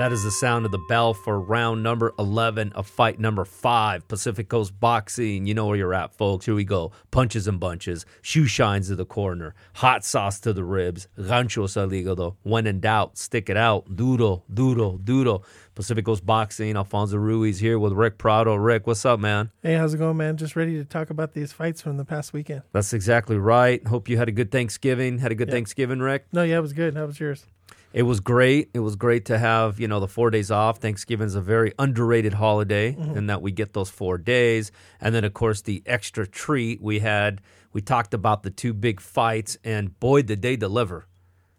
That is the sound of the bell for round number 11 of fight number five. Pacific Coast Boxing. You know where you're at, folks. Here we go. Punches and bunches, shoe shines to the corner, hot sauce to the ribs, ganchos al hígado. When in doubt, stick it out. Doodle, doodle, doodle. Pacific Coast Boxing. Alfonso Ruiz here with Rick Prado. Rick, what's up, man? Hey, how's it going, man? Just ready to talk about these fights from the past weekend. That's exactly right. Hope you had a good Thanksgiving. Had a good Yeah. Thanksgiving, Rick? No, yeah, it was good. How was yours? It was great. It was great to have, you know, the four days off. Thanksgiving is a very underrated holiday in that we get those four days. And then, of course, the extra treat we had, we talked about the two big fights, and boy, did they deliver.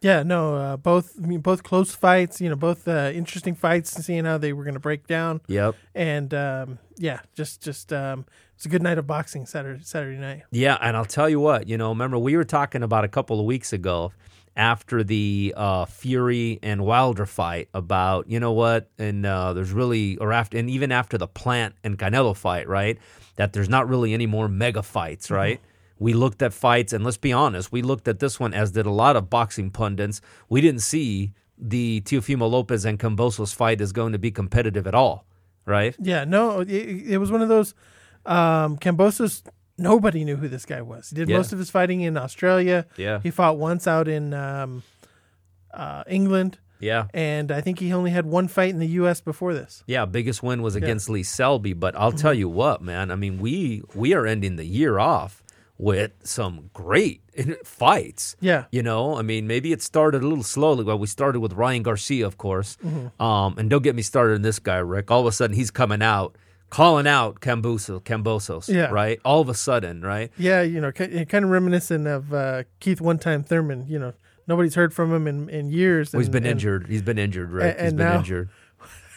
Yeah, no, uh, both I mean, both close fights. You know, both uh, interesting fights. and Seeing how they were going to break down, Yep. and um, yeah, just just um, it's a good night of boxing Saturday Saturday night. Yeah. And I'll tell you what, you know, remember we were talking about a couple of weeks ago after the uh, Fury and Wilder fight about, you know what, and uh, there's really, or after, and even after the Plant and Canelo fight, right, that there's not really any more mega fights, right? We looked at fights, and let's be honest, we looked at this one as did a lot of boxing pundits. We didn't see the Teofimo Lopez and Kambosos fight is going to be competitive at all, right? Yeah, no, it, it was one of those. Um, Kambosos, nobody knew who this guy was. He did Yeah. most of his fighting in Australia. Yeah. He fought once out in um, uh, England, Yeah. and I think he only had one fight in the U.S. before this. Yeah, biggest win was against Lee Selby, but I'll tell you what, man. I mean, we we are ending the year off with some great fights. Yeah. You know, I mean, maybe it started a little slowly. Well, we started with Ryan Garcia, of course. Um, and don't get me started on this guy, Rick. All of a sudden, he's coming out, calling out Kambosos, Kambosos, Yeah. right? All of a sudden, right? Yeah, you know, kind of reminiscent of uh, Keith One Time Thurman. You know, nobody's heard from him in, in years. Well, he's and- been and- injured. He's been injured, Rick. and he's been now- injured.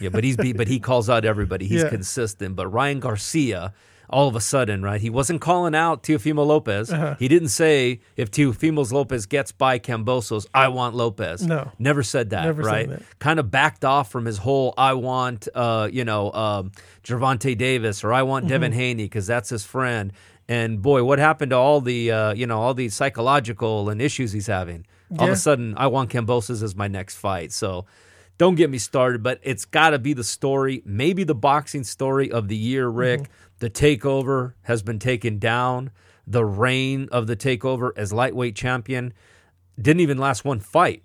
Yeah, but he's be, but he calls out everybody. He's Yeah. consistent. But Ryan Garcia, all of a sudden, right? He wasn't calling out Teofimo Lopez. Uh-huh. He didn't say if Teofimo Lopez gets by Kambosos, I want Lopez. No. never said that. Never said right? that. Kind of backed off from his whole I want, uh, you know, um, Gervonta Davis or I want Mm-hmm. Devin Haney because that's his friend. And boy, what happened to all the, uh, you know, all the psychological and issues he's having? All of a sudden, I want Kambosos as my next fight. So don't get me started, but it's got to be the story, maybe the boxing story of the year, Rick. Mm-hmm. The takeover has been taken down. The reign of the takeover as lightweight champion didn't even last one fight,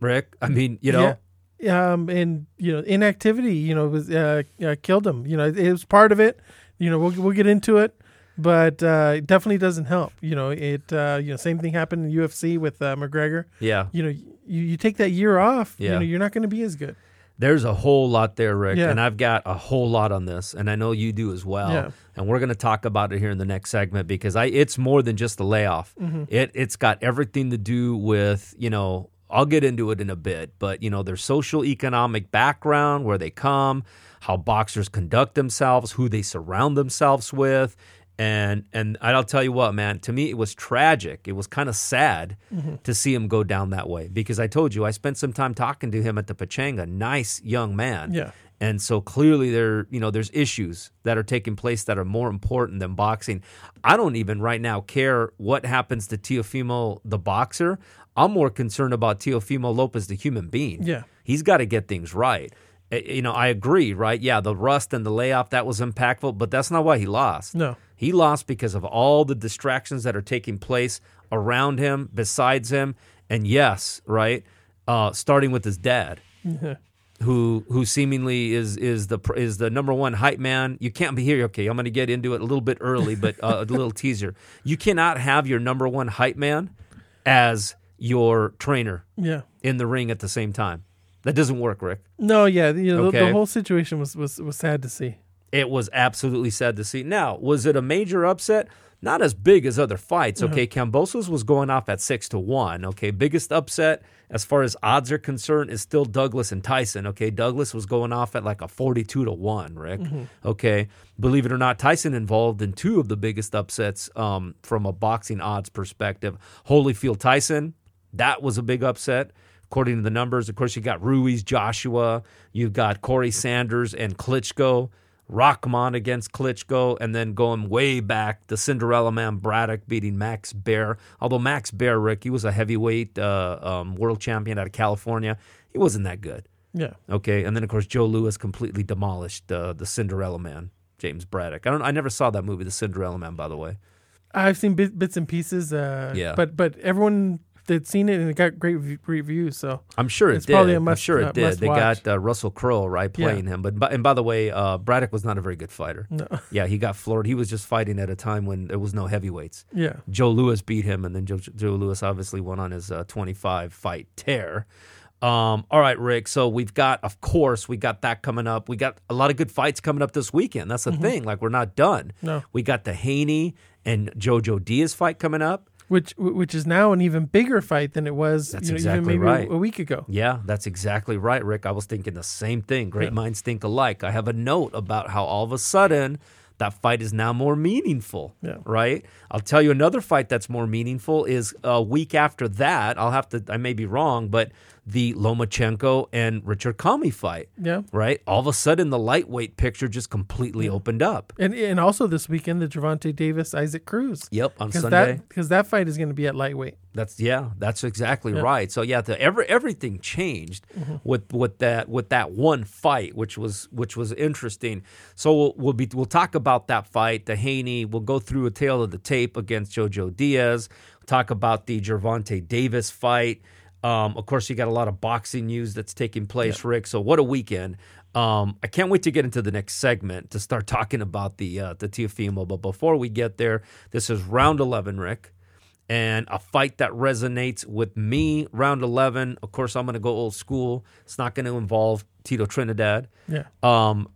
Rick. I mean, you know, Yeah. Um, and you know, inactivity, you know, was uh, uh, killed him. You know, it, was part of it. You know, we'll we'll get into it, but uh, it definitely doesn't help. You know, it. Uh, you know, same thing happened in UFC with uh, McGregor. yeah. You know, you, you take that year off. Yeah. You know, you're not going to be as good. There's a whole lot there, Rick, Yeah. and I've got a whole lot on this, and I know you do as well. Yeah. And we're going to talk about it here in the next segment because I it's more than just the layoff. Mm-hmm. It it's got everything to do with you know I'll get into it in a bit, but you know their social economic background, where they come, how boxers conduct themselves, who they surround themselves with. And and I'll tell you what, man. To me, it was tragic. It was kind of sad Mm-hmm. to see him go down that way because I told you I spent some time talking to him at the Pachanga. Nice young man. Yeah. And so clearly there, you know, there's issues that are taking place that are more important than boxing. I don't even right now care what happens to Teofimo the boxer. I'm more concerned about Teofimo Lopez the human being. Yeah. He's got to get things right. Eh, You know, I agree, right? Yeah, the rust and the layoff that was impactful, but that's not why he lost. No. He lost because of all the distractions that are taking place around him, besides him, and yes, right, uh, starting with his dad, who who seemingly is is the is the number one hype man. You can't be here. Okay, I'm going to get into it a little bit early, but uh, a little teaser. You cannot have your number one hype man as your trainer Yeah. in the ring at the same time. That doesn't work, Rick. No. Yeah. You know, the, the whole situation was, was was sad to see. It was absolutely sad to see. Now, was it a major upset? Not as big as other fights. Okay, Kambosos was going off at six to one. Okay, biggest upset as far as odds are concerned is still Douglas and Tyson. Okay, Douglas was going off at like a forty-two to one. Rick. Okay, believe it or not, Tyson involved in two of the biggest upsets um, from a boxing odds perspective. Holyfield Tyson, that was a big upset according to the numbers. Of course, you got Ruiz, Joshua, you've got Corrie Sanders and Klitschko. Rahman against Klitschko, and then going way back, the Cinderella Man Braddock beating Max Baer. Although Max Baer, Rick, he was a heavyweight uh, um, world champion out of California. He wasn't that good. Yeah. Okay, and then of course Joe Louis completely demolished uh, the Cinderella Man, James Braddock. I don't. I never saw that movie, The Cinderella Man, by the way. I've seen bit, bits and pieces. Uh, Yeah. But but everyone that's seen it and it got great re- reviews. So I'm sure it It's did. probably a I'm must- sure it uh, did. They watch. got uh, Russell Crowe right Yeah. playing him, but, and by the way, uh, Braddock was not a very good fighter. no. Yeah, he got floored. He was just fighting at a time when there was no heavyweights. yeah. Joe Louis beat him, and then Joe, Joe Louis obviously went on his uh, 25 fight tear. Um, all right, Rick. So we've got, of course, we got that coming up. We got a lot of good fights coming up this weekend. That's the thing. Like we're not done. No. We got the Haney and Jojo Diaz fight coming up. Which which is now an even bigger fight than it was That's you know, exactly even maybe right. a, week ago. Yeah, that's exactly right, Rick. I was thinking the same thing. Great Yeah. minds think alike. I have a note about how all of a sudden that fight is now more meaningful. Yeah. Right? I'll tell you another fight that's more meaningful is a week after that. I'll have to, I may be wrong, but the Lomachenko and Richard Commey fight. Yeah. Right? All of a sudden, the lightweight picture just completely opened up. And and also this weekend the Gervonta Davis Isaac Cruz. Yep, on Sunday. that because that fight is going to be at lightweight. That's yeah, that's exactly Yeah. right. So yeah, the, every everything changed mm-hmm. with with that with that one fight, which was which was interesting. So we'll we'll be we'll talk about that fight, the Haney. We'll go through a tale of the tape against Jojo Diaz. talk about the Gervonta Davis fight. Um, of course, you got a lot of boxing news that's taking place, Rick. So what a weekend! Um, I can't wait to get into the next segment to start talking about the uh, the Teofimo. But before we get there, this is round eleven, Rick and a fight that resonates with me. Round 11, of course, I'm going to go old school. It's not going to involve Tito Trinidad. Yeah. Um,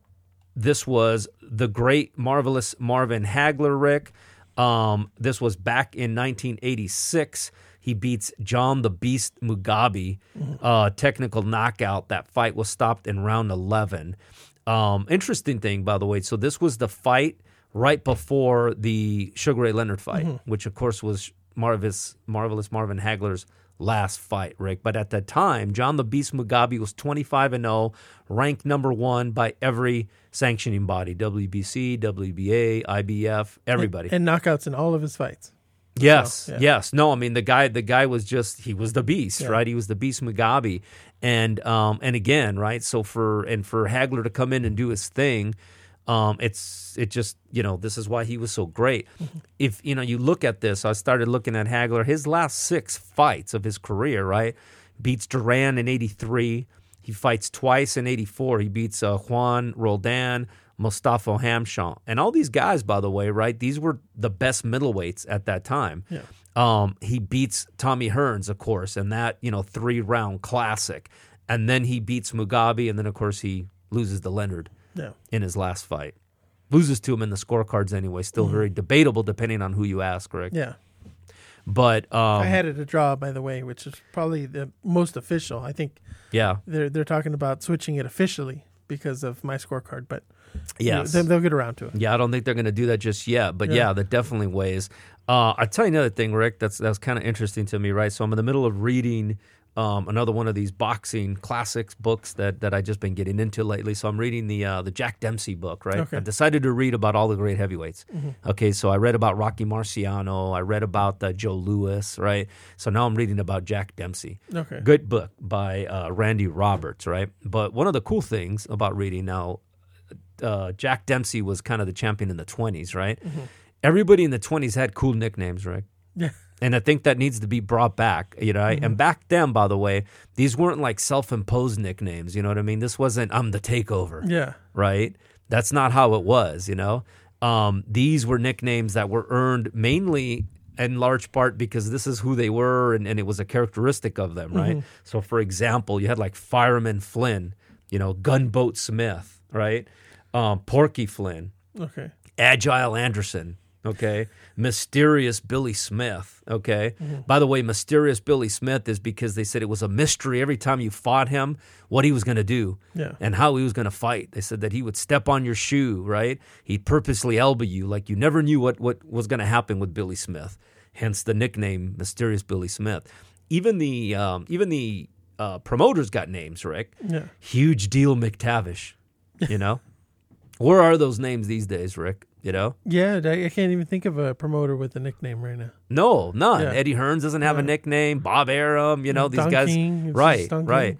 this was the great, marvelous Marvin Hagler, Rick. Um, this was back in 1986. He beats John the Beast Mugabi, uh, technical knockout. That fight was stopped in round 11. Um, interesting thing, by the way. So this was the fight right before the Sugar Ray Leonard fight, which of course was marvelous, marvelous Marvin Hagler's last fight, Rick. But at that time, John the Beast Mugabi was 25 and 0, ranked number one by every sanctioning body: WBC, WBA, IBF, everybody. And knockouts in all of his fights. Yes, So, yeah. yes. No, I mean the guy. The guy was just he was the beast, Yeah. right? He was the beast Mugabi, and um and again, right? So for and for Hagler to come in and do his thing, um, it's it just you know this is why he was so great. Mm-hmm. If you know you look at this, I started looking at Hagler. His last six fights of his career, right? Beats Duran in '83. He fights twice in '84. He beats uh, Juan Roldan, Mustafa Hamsho, and all these guys. By the way, right? These were the best middleweights at that time. Yeah. Um, he beats Tommy Hearns, of course, and that you know three round classic, and then he beats Mugabi, and then of course he loses to Leonard Yeah. in his last fight. Loses to him in the scorecards anyway. Still very debatable depending on who you ask, Rick. Yeah. But um, I had it a draw, by the way, which is probably the most official. I think yeah, they're they're talking about switching it officially because of my scorecard, but yes, they- they'll get around to it. Yeah, I don't think they're going to do that just yet, but yeah, Yeah. that definitely weighs. Uh, I tell you another thing, Rick. That's that's kind of interesting to me, right? So I'm in the middle of reading um, another one of these boxing classics books that that I just been getting into lately. So I'm reading the uh, the Jack Dempsey book, right? Okay. I decided to read about all the great heavyweights. Okay, so I read about Rocky Marciano, I read about uh, Joe Louis, right? So now I'm reading about Jack Dempsey. Okay. Good book by uh, Randy Roberts, right? But one of the cool things about reading now, uh, Jack Dempsey was kind of the champion in the 20s, right? Everybody in the 20s had cool nicknames, right? Yeah. And I think that needs to be brought back, you know. And back then, by the way, these weren't like self-imposed nicknames. You know what I mean? This wasn't "I'm the takeover," Yeah. right? That's not how it was, you know. Um, these were nicknames that were earned mainly in large part because this is who they were and, and it was a characteristic of them, right? So, for example, you had like Fireman Flynn, you know, Gunboat Smith, right? Um, Porky Flynn, Okay. Agile Anderson, okay? Mysterious Billy Smith, okay? By the way, Mysterious Billy Smith is because they said it was a mystery every time you fought him what he was going to do Yeah. and how he was going to fight. They said that he would step on your shoe, right? He'd purposely elbow you like you never knew what, what was going to happen with Billy Smith. Hence the nickname Mysterious Billy Smith. Even the um, even the uh, promoters got names, Rick. Yeah. Huge Deal McTavish, you know? Where are those names these days, Rick? You know? Yeah. I can't even think of a promoter with a nickname right now. No, none. Yeah. Eddie Hearns doesn't have a nickname. Bob Arum, you know, these Don guys. Right, right.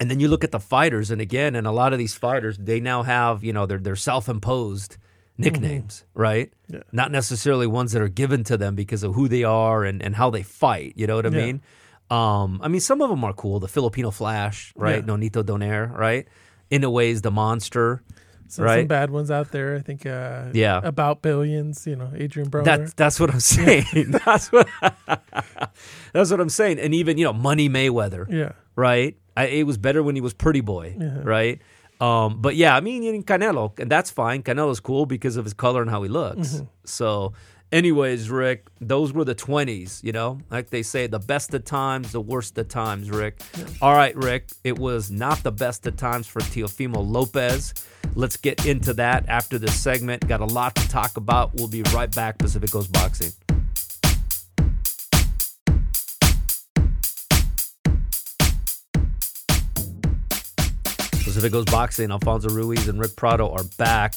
And then you look at the fighters, and again, and a lot of these fighters, they now have, you know, they're, they're self imposed nicknames, right? Yeah. Not necessarily ones that are given to them because of who they are and, and how they fight. You know what I Yeah. mean? Um, I mean, some of them are cool. The Filipino Flash, right? Yeah. Nonito Donaire, right? In a ways, the monster. Some, Right. some bad ones out there. I think. Uh, Yeah. About billions. You know, Adrian Broner. That's that's what I'm saying. that's what that's what I'm saying. And even you know, Money Mayweather, yeah. right? I, it was better when he was Pretty Boy, Yeah. right? Um, but yeah, I mean, in Canelo, and that's fine. Canelo's cool because of his color and how he looks. Mm-hmm. So, anyways, Rick, those were the 20s, you know? Like they say, the best of times, the worst of times, Rick. All right, Rick, it was not the best of times for Teofimo Lopez. Let's get into that after this segment. Got a lot to talk about. We'll be right back, Pacific Coast Boxing. Pacific Coast Boxing, Alfonso Ruiz and Rick Prado are back.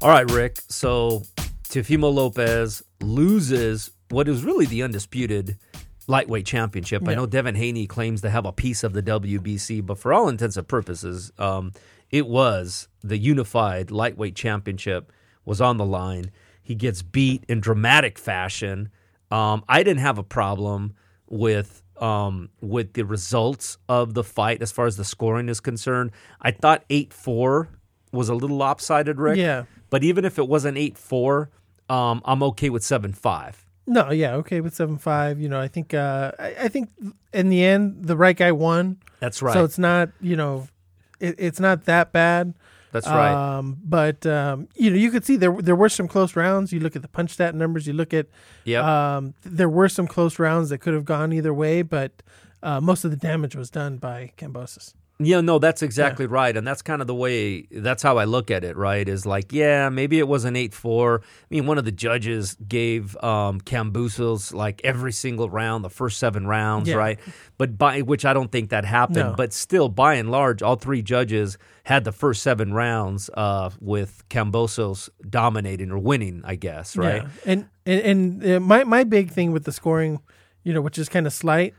All right, Rick. So Teofimo Lopez loses what is really the undisputed lightweight championship. I know Devin Haney claims to have a piece of the WBC, but for all intents and purposes, um, it was the unified lightweight championship was on the line. He gets beat in dramatic fashion. Um, I didn't have a problem with um, with the results of the fight as far as the scoring is concerned. I thought eight four was a little lopsided, Rick. Yeah. But even if it wasn't eight four, um, I'm okay with seven five. No, yeah, okay with seven five. You know, I think uh, I, I think in the end the right guy won. That's right. So it's not you know, it, it's not that bad. That's right. Um, but um, you know, you could see there there were some close rounds. You look at the punch stat numbers. You look at Yep. um, there were some close rounds that could have gone either way, but uh, most of the damage was done by Kambosos. Yeah, no, that's exactly right. And that's kind of the way, that's how I look at it, right? Is like, yeah, maybe it was an 8 4. I mean, one of the judges gave um, Kambosos like every single round, the first seven rounds, Yeah. right? But by which I don't think that happened. No. But still, by and large, all three judges had the first seven rounds uh, with Kambosos dominating or winning, I guess, right? Yeah. And and, and uh, my my big thing with the scoring, you know, which is kind of slight.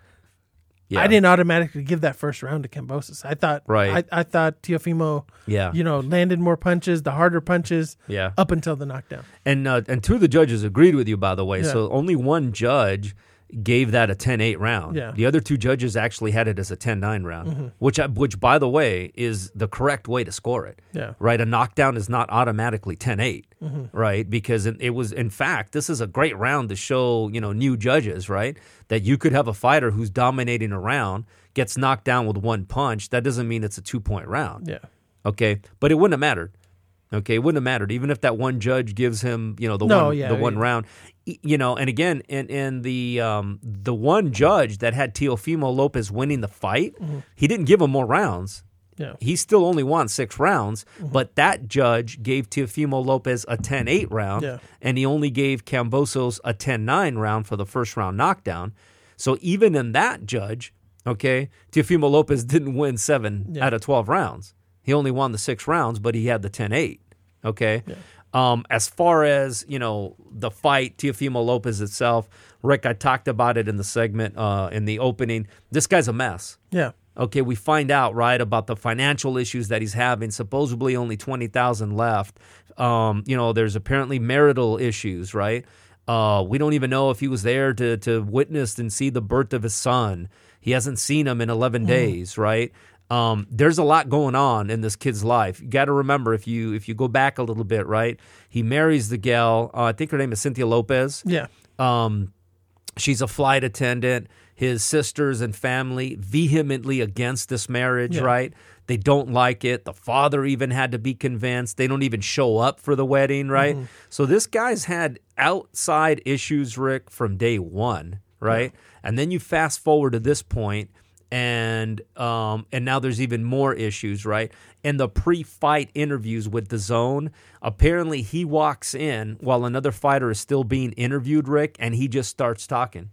Yeah. I didn't automatically give that first round to Kambosos. I thought Right. I, I thought Teofimo, Yeah. you know, landed more punches, the harder punches, Yeah. up until the knockdown. And uh, and two of the judges agreed with you, by the way. Yeah. So only one judge gave that a 10-8 round. Yeah. Mm-hmm. The other two judges actually had it as a 10-9 round, which I, which by the way is the correct way to score it. Yeah. Right, a knockdown is not automatically 10-8, Mm-hmm. right? Because it, it was in fact this is a great round to show, you know, new judges, right? That you could have a fighter who's dominating a round gets knocked down with one punch. That doesn't mean it's a 2-point round. Yeah. Okay, but it wouldn't have mattered. Okay, it wouldn't have mattered even if that one judge gives him, you know, the No, one yeah, the one round. You know, and again, in in the um, the one judge that had Teofimo Lopez winning the fight, Mm-hmm. he didn't give him more rounds. Yeah. He still only won six rounds, Mm-hmm. but that judge gave Teofimo Lopez a 10-8 round, Yeah. and he only gave Kambosos a 10-9 round for the first round knockdown. So even in that judge, okay, Teofimo Lopez didn't win seven Yeah. out of 12 rounds. He only won the six rounds, but he had the 10-8. Okay. Um, as far as you know, the fight, Teofimo Lopez itself, Rick, I talked about it in the segment uh, in the opening. This guy's a mess. Yeah. Okay, we find out right about the financial issues that he's having. Supposedly, only twenty thousand left. Um, you know, there's apparently marital issues, right? Uh, we don't even know if he was there to to witness and see the birth of his son. He hasn't seen him in eleven days, right? Um, there's a lot going on in this kid's life. You got to remember if you if you go back a little bit, right? He marries the gal. Uh, I think her name is Cynthia Lopez. Yeah. Um, she's a flight attendant. His sisters and family vehemently against this marriage, Yeah. right? They don't like it. The father even had to be convinced. They don't even show up for the wedding, right? So this guy's had outside issues, Rick, from day one, right? And then you fast forward to this point, and um, and now there's even more issues, right? In the pre-fight interviews with the Zone, apparently he walks in while another fighter is still being interviewed, Rick, and he just starts talking.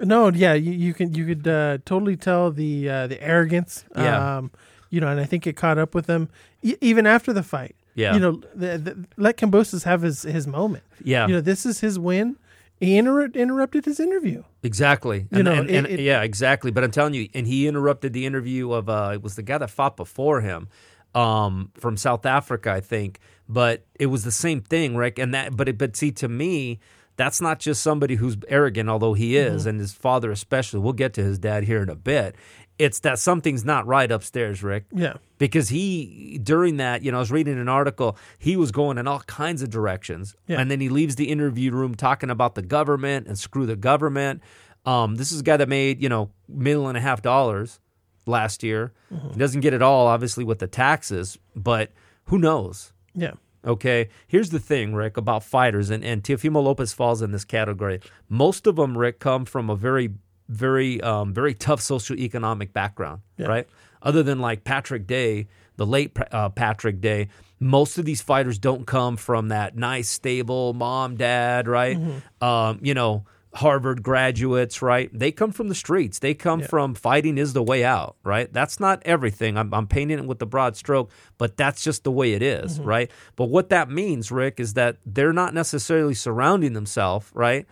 No, yeah, you, you can you could uh, totally tell the uh, the arrogance. Yeah. Um, you know, and I think it caught up with him e- even after the fight. Yeah. You know, the, the, let Kambosos have his his moment. Yeah. You know, this is his win, he inter- interrupted his interview. Exactly. You And, know, and- and- it- yeah, exactly. But I'm telling you, and he interrupted the interview of uh, it was the guy that fought before him, um, from South Africa, I think. But it was the same thing, Rick. And that, but it, but see, to me, that's not just somebody who's arrogant, although he is, Mm-hmm. and his father especially. We'll get to his dad here in a bit. It's that something's not right upstairs, Rick Yeah. because he during that you know i was reading an article he was going in all kinds of directions Yeah. and then he leaves the interview room talking about the government and screw the government um, this is a guy that made you know million and a half dollars last year he doesn't get it all obviously with the taxes but who knows Yeah. Okay, here's the thing, Rick, about fighters, and, and Teofimo Lopez falls in this category. Most of them, Rick, come from a very, very, um, very tough socioeconomic background, Yeah. right? Other than like Patrick Day, the late uh, Patrick Day, most of these fighters don't come from that nice, stable mom, dad, right? Um, you know, Harvard graduates, right? They come from the streets. They come Yeah. from fighting is the way out, right? That's not everything. I'm, I'm painting it with the broad stroke, but that's just the way it is, right? But what that means, Rick, is that they're not necessarily surrounding themselves, right?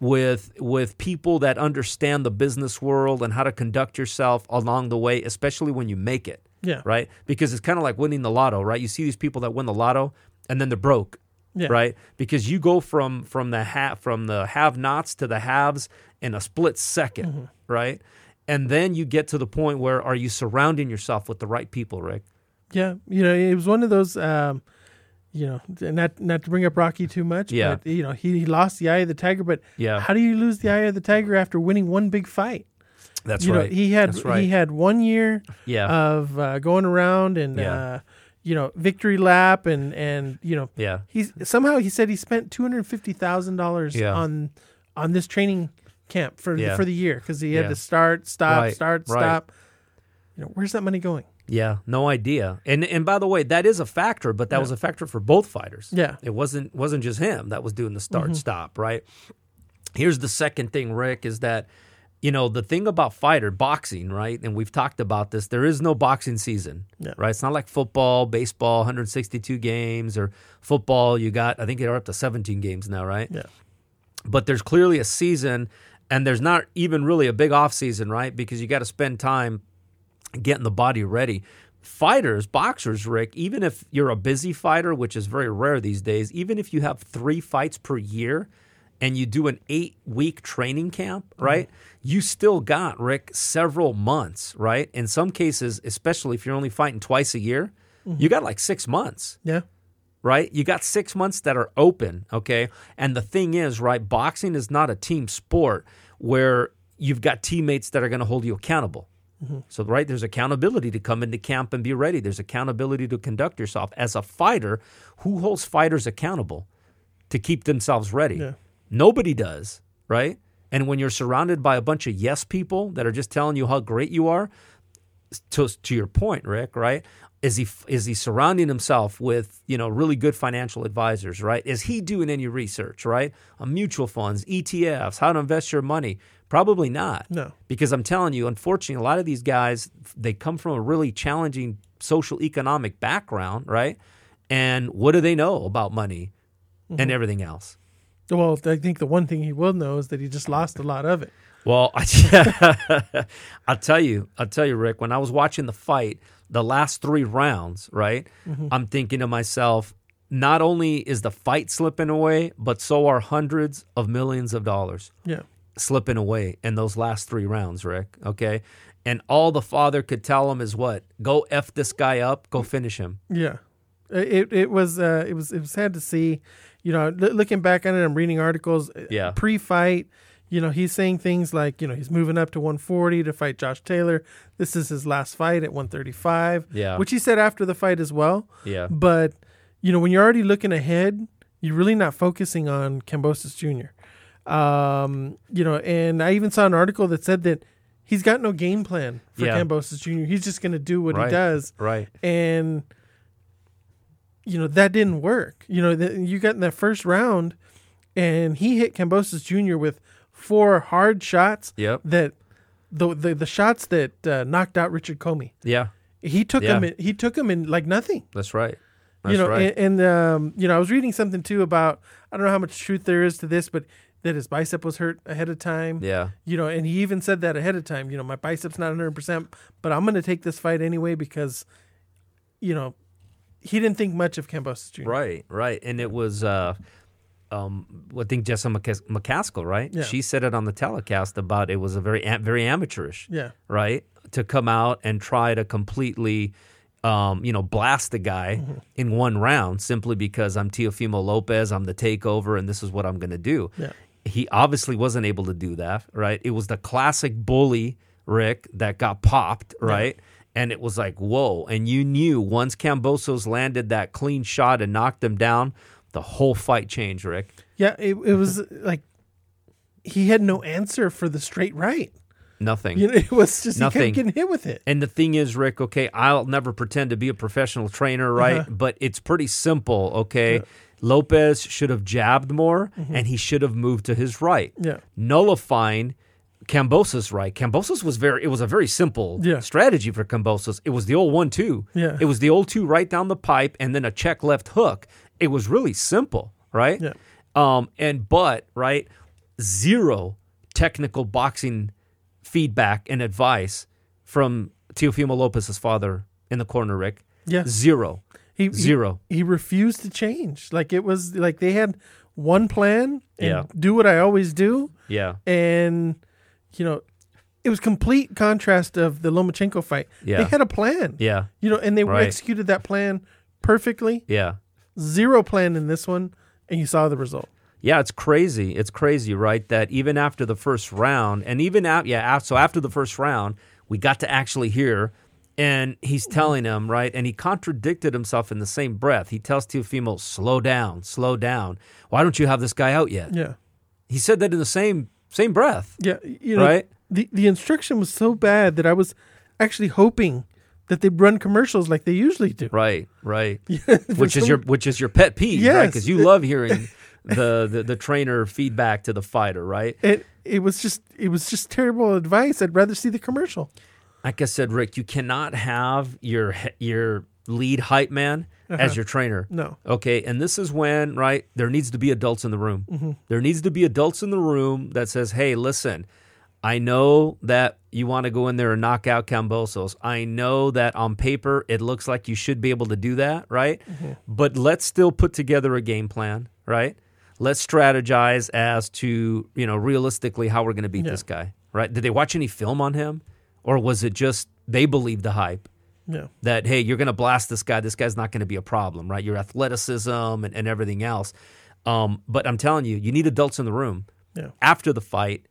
With with people that understand the business world and how to conduct yourself along the way, especially when you make it Yeah. right? Because it's kind of like winning the lotto, right? You see these people that win the lotto and then they're broke, Yeah. right? Because you go from from the ha- from the have-nots to the haves in a split 2nd Mm-hmm. right? And then you get to the point where are you surrounding yourself with the right people, Rick? Yeah, you know, it was one of those, um, you know, not not to bring up Rocky too much, Yeah. but you know, he, he lost the eye of the tiger. But Yeah. how do you lose the eye of the tiger after winning one big fight? That's you right. know, he had right. he had one year yeah. of uh, going around and Yeah. uh, you know victory lap and and you know yeah. he's somehow he said he spent two hundred fifty thousand dollars on on this training camp for Yeah. for the year because he had Yeah. to start stop Right, start right. stop. You know, where's that money going? Yeah, no idea. And and by the way, that is a factor, but that Yeah. was a factor for both fighters. Yeah. It wasn't wasn't just him that was doing the Mm-hmm. start stop, right? Here's the second thing, Rick, is that you know, the thing about fighter boxing, right? And we've talked about this, there is no boxing season. Yeah. Right? It's not like football, baseball, 162 games or football, you got I think they're up to 17 games now, right? Yeah. but there's clearly a season and there's not even really a big off season, right? Because you got to spend time getting the body ready. Fighters, boxers, Rick, even if you're a busy fighter, which is very rare these days, even if you have three fights per year and you do an eight week training camp, mm-hmm. right? You still got, Rick, several months, right? In some cases, especially if you're only fighting twice a year, you mm-hmm. got like six months Yeah. right? You got six months that are open, okay? And the thing is, right, boxing is not a team sport where you've got teammates that are going to hold you accountable. Mm-hmm. So, right, there's accountability to come into camp and be ready. There's accountability to conduct yourself. As a fighter, who holds fighters accountable to keep themselves ready? Yeah. Nobody does, right? And when you're surrounded by a bunch of yes people that are just telling you how great you are, to to your point, Rick, right? Is he is he surrounding himself with you know really good financial advisors, right? Is he doing any research, right? On mutual funds, ETFs, how to invest your money? Probably not. No. Because I'm telling you, unfortunately, a lot of these guys they come from a really challenging social economic background, right? And what do they know about money and mm-hmm. everything else? Well, I think the one thing he will know is that he just lost a lot of it. Well, I'll tell you, I'll tell you, Rick. When I was watching the fight, the last three rounds, right? Mm-hmm. I'm thinking to myself, not only is the fight slipping away, but so are hundreds of millions of dollars Yeah. Slipping away in those last three rounds, Rick. Okay, and all the father could tell him is what: go f this guy up, go finish him. Yeah, it it was uh, it was it was sad to see. You know, looking back on it, I'm reading articles. uh, Yeah. Pre-fight, you know, he's saying things like, you know, he's moving up to 140 to fight Josh Taylor. This is his last fight at 135. Yeah. Which he said after the fight as well. Yeah, But you know, when you're already looking ahead, you're really not focusing on Kambosos Jr. Um, you know, and I even saw an article that said that he's got no game plan for Yeah. Kambosos Jr. He's just going to do what Right. he does right. and you know that didn't work. You know, the, you got in that first round, and he hit Kambosos Jr. with four hard shots. Yep. That the the, the shots that uh, knocked out Richard Commey. Yeah, He took Yeah. him. In, he took him in like nothing. that's right. That's you know, right. and, and um, you know, I was reading something too about I don't know how much truth there is to this, but that his bicep was hurt ahead of time. Yeah. You know, and he even said that ahead of time. You know, my bicep's not 100%, but I'm going to take this fight anyway because, you know, he didn't think much of Kambosos Jr. Right, right. And it was, uh, um, I think Jessa McCas- McCaskill, right? Yeah. She said it on the telecast about it was a very, very amateurish, Yeah. right? To come out and try to completely, um, you know, blast the guy Mm-hmm. in one round simply because I'm Teofimo Lopez, I'm the takeover, and this is what I'm going to do. Yeah. He obviously wasn't able to do that, right? It was the classic bully, Rick, that got popped, right? And it was like, whoa. And you knew once Kambosos landed that clean shot and knocked him down, the whole fight changed, Rick. Yeah. It, it was like he had no answer for the straight right. Nothing. You know, it was just he Nothing. getting hit with it. And the thing is, Rick, okay, I'll never pretend to be a professional trainer, right? Uh-huh. But it's pretty simple, okay? Lopez should have jabbed more Mm-hmm. and he should have moved to his right. Yeah. Nullifying Kambosos right. Kambosos was very it was a very simple Yeah. strategy for Kambosos. It was the old one two. Yeah. It was the old two right down the pipe and then a check left hook. It was really simple, right? Yeah. Um and but, right, zero technical boxing feedback and advice from Teofimo Lopez's father in the corner, Rick. Yeah. Zero. He, he- Zero. He, refused to change. Like it was like they had one plan and Yeah. do what I always do. Yeah. And, you know, it was complete contrast of the Lomachenko fight. Yeah. They had a plan. Yeah. You know, and they Right. executed that plan perfectly. Yeah. Zero plan in this one, and you saw the result. Yeah, it's crazy. It's crazy, right? That even after the first round, and even out, yeah, so after the first round, we got to actually hear, and he's telling him, right? And he contradicted himself in the same breath. He tells Teofimo, slow down, slow down. Why don't you have this guy out yet? Yeah. He said that in the same same breath. Yeah. You know, Right? the, the instruction was so bad that I was actually hoping that they'd run commercials like they usually do. Right, right. Which is your which is your pet peeve, right? Because you love hearing the, the the trainer feedback to the fighter, right? it it was just it was just terrible advice. I'd rather see the commercial. Like I said, Rick, you cannot have your your lead hype man as uh-huh. your trainer. No. Okay, and this is when, right, there needs to be adults in the room. Mm-hmm. There needs to be adults in the room that says, "Hey, listen, I know that you want to go in there and knock out Kambosos. I know that on paper it looks like you should be able to do that, right? Mm-hmm. But let's still put together a game plan, right? Let's strategize as to, you know, realistically how we're going to beat Yeah. this guy, right? Did they watch any film on him or was it just they believed the hype? Yeah. that hey you're going to blast this guy this guy's not going to be a problem right your athleticism and, and everything else um, but i'm telling you you need adults in the room Yeah. after the fight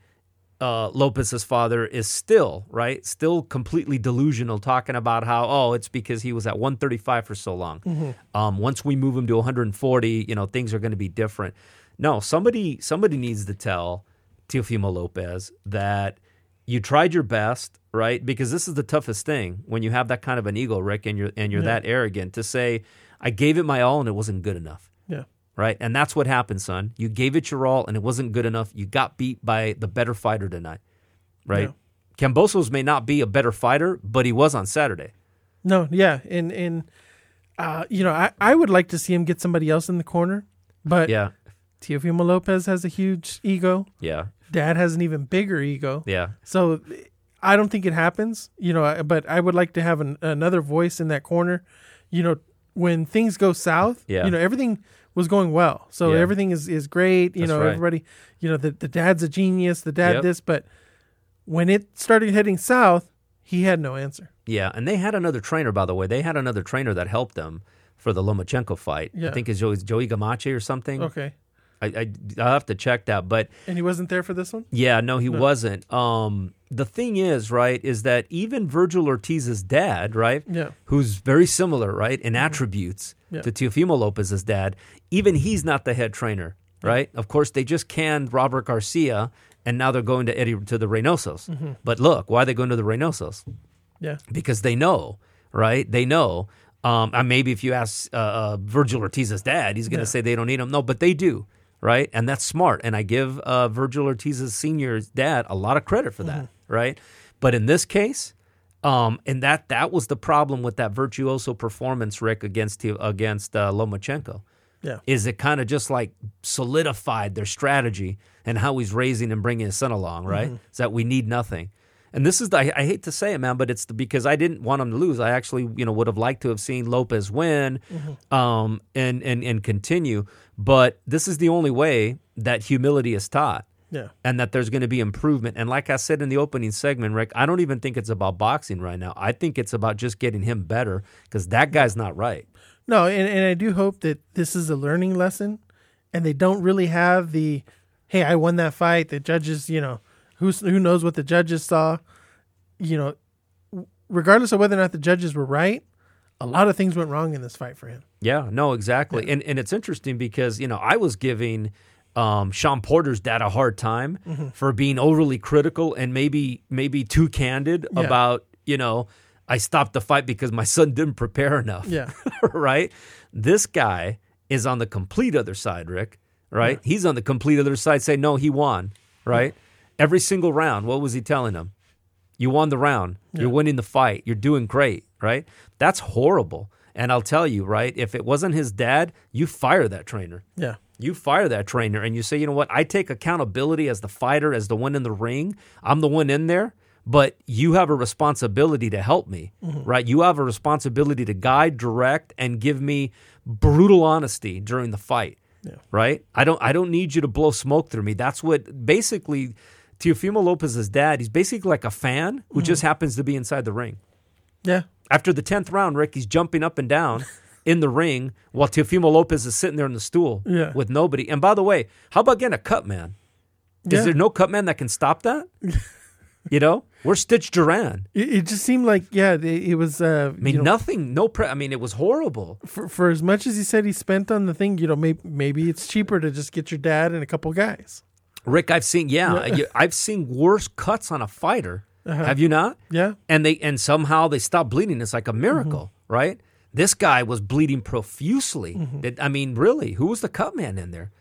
uh, lopez's father is still right still completely delusional talking about how oh it's because he was at 135 for so long um, once we move him to 140 you know things are going to be different no somebody somebody needs to tell Teofimo Lopez that you tried your best, right? Because this is the toughest thing when you have that kind of an ego, Rick, and you're and you're Yeah. that arrogant to say, I gave it my all and it wasn't good enough. Yeah. Right. And that's what happened, son. You gave it your all and it wasn't good enough. You got beat by the better fighter tonight. Right? Kambosos may not be a better fighter, but he was on Saturday. No, yeah, and and uh, you know, I, I would like to see him get somebody else in the corner, but Yeah. Teofimo Lopez has a huge ego. Yeah. Dad has an even bigger ego. Yeah. So I don't think it happens, you know, but I would like to have an, another voice in that corner. You know, when things go south, Yeah. you know, everything was going well. So Yeah. everything is, is great. You That's know, right. everybody, you know, the, the dad's a genius, the dad Yep. this, but when it started heading south, he had no answer. Yeah, and they had another trainer, by the way. They had another trainer that helped them for the Lomachenko fight. Yeah. I think it's Joey, Joey Gamache or something. Okay. I, I I'll have to check that, but And he wasn't there for this one? yeah, no, he wasn't. Um, the thing is, right, is that even Vergil Ortiz's dad, right, Yeah. who's very similar, right, in attributes Yeah. to Teofimo Lopez's dad, even he's not the head trainer, right? Of course, they just canned Robert Garcia, and now they're going to Eddie to the Reynosos. But look, why are they going to the Reynosos? Yeah. because they know, right? They know. Um, and maybe if you ask uh, uh, Vergil Ortiz's dad, he's going to Yeah. say they don't need him. No, but they do, right? And that's smart. And I give uh, Vergil Ortiz's senior's dad a lot of credit for that, right? But in this case, um, and that that was the problem with that virtuoso performance, Rick, against against uh, Lomachenko. Yeah. Is it kind of just like solidified their strategy and how he's raising and bringing his son along, right? Mm-hmm. Is that we need nothing. And this is the, I, I hate to say it, man, but it's the, because I didn't want him to lose. I actually, you know, would have liked to have seen Lopez win, Mm-hmm. um, and and and continue. But this is the only way that humility is taught Yeah. and that there's going to be improvement. And like I said in the opening segment, Rick, I don't even think it's about boxing right now. I think it's about just getting him better because that guy's not right. No, and, and I do hope that this is a learning lesson and they don't really have the hey, I won that fight. The judges, you know, who's who knows what the judges saw, you know, regardless of whether or not the judges were right, a lot of things went wrong in this fight for him. Yeah, no, exactly. And and it's interesting because, you know, I was giving um, Sean Porter's dad a hard time for being overly critical and maybe maybe too candid Yeah. about, you know, I stopped the fight because my son didn't prepare enough. Yeah. right? This guy is on the complete other side, Rick, right? He's on the complete other side saying, no, he won, right? Every single round, what was he telling him? You won the round. You're winning the fight. You're doing great, right? That's horrible. And I'll tell you, right? If it wasn't his dad, you fire that trainer. Yeah. You fire that trainer and you say, you know what? I take accountability as the fighter, as the one in the ring. I'm the one in there, but you have a responsibility to help me, mm-hmm. right? You have a responsibility to guide, direct, and give me brutal honesty during the fight, right? I don't, I don't need you to blow smoke through me. That's what basically Teofimo Lopez's dad. He's basically like a fan who just happens to be inside the ring. Yeah. After the tenth round, Rick, he's jumping up and down in the ring while Teofimo Lopez is sitting there on the stool Yeah. with nobody. And by the way, how about getting a cut man? Is Yeah. there no cut man that can stop that? you know, we're Stitch Duran. It, it just seemed like yeah, it, it was uh I mean, nothing, no pre. I mean, it was horrible. for, for as much as he said he spent on the thing, you know, maybe maybe it's cheaper to just get your dad and a couple guys. Rick, I've seen, yeah, I've seen worse cuts on a fighter. Uh-huh. Have you not? Yeah. and they and somehow they stop bleeding. It's like a miracle, mm-hmm. right? This guy was bleeding profusely. Mm-hmm. It- I mean, really, who was the cut man in there?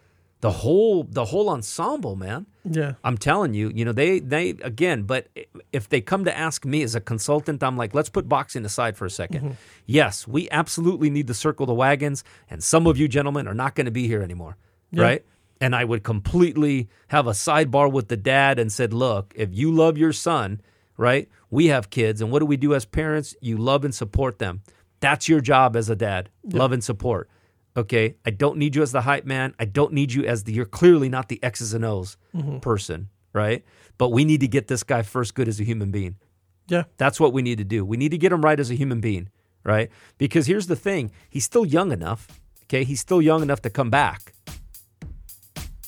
The whole the whole ensemble, man. Yeah. I'm telling you, you know, they they again, but if they come to ask me as a consultant, I'm like, let's put boxing aside for a 2nd mm-hmm. Yes, we absolutely need to circle the wagons, and some of you gentlemen are not going to be here anymore, right? And I would completely have a sidebar with the dad and said, look, if you love your son, right? We have kids, and what do we do as parents? You love and support them. That's your job as a dad. Love and support. Okay, I don't need you as the hype man. I don't need you as the. You're clearly not the X's and O's mm-hmm. person, right? But we need to get this guy first good as a human being. Yeah. That's what we need to do. We need to get him right as a human being, right? Because here's the thing: he's still young enough. Okay, he's still young enough to come back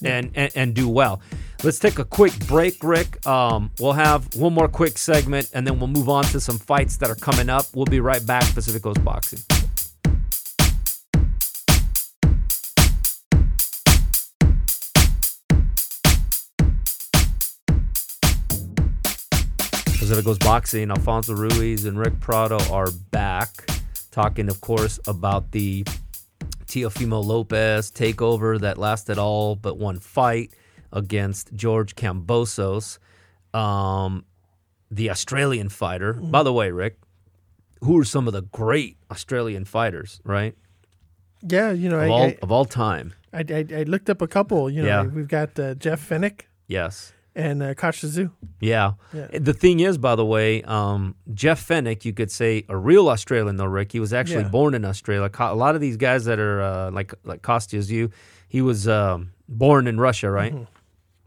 and and, and do well. Let's take a quick break, Rick. Um, we'll have one more quick segment, and then we'll move on to some fights that are coming up. We'll be right back. Pacific Coast Boxing. Pacific Coast Boxing, Alfonso Ruiz and Rick Prado are back, talking, of course, about the Teofimo Lopez takeover that lasted all but one fight against George Kambosos, um, the Australian fighter. By the way, Rick, who are some of the great Australian fighters, right? Yeah, you know, Of I, all I, of all time. I, I, I looked up a couple. You know, Yeah. we've got uh, Jeff Fenech Yes. And uh, Kashizu. Yeah. Yeah. The thing is, by the way, um, Jeff Fenech, you could say a real Australian though, Rick. He was actually Yeah. born in Australia. A lot of these guys that are uh, like like Kostya Tszyu, he was um, born in Russia, right? Mm-hmm.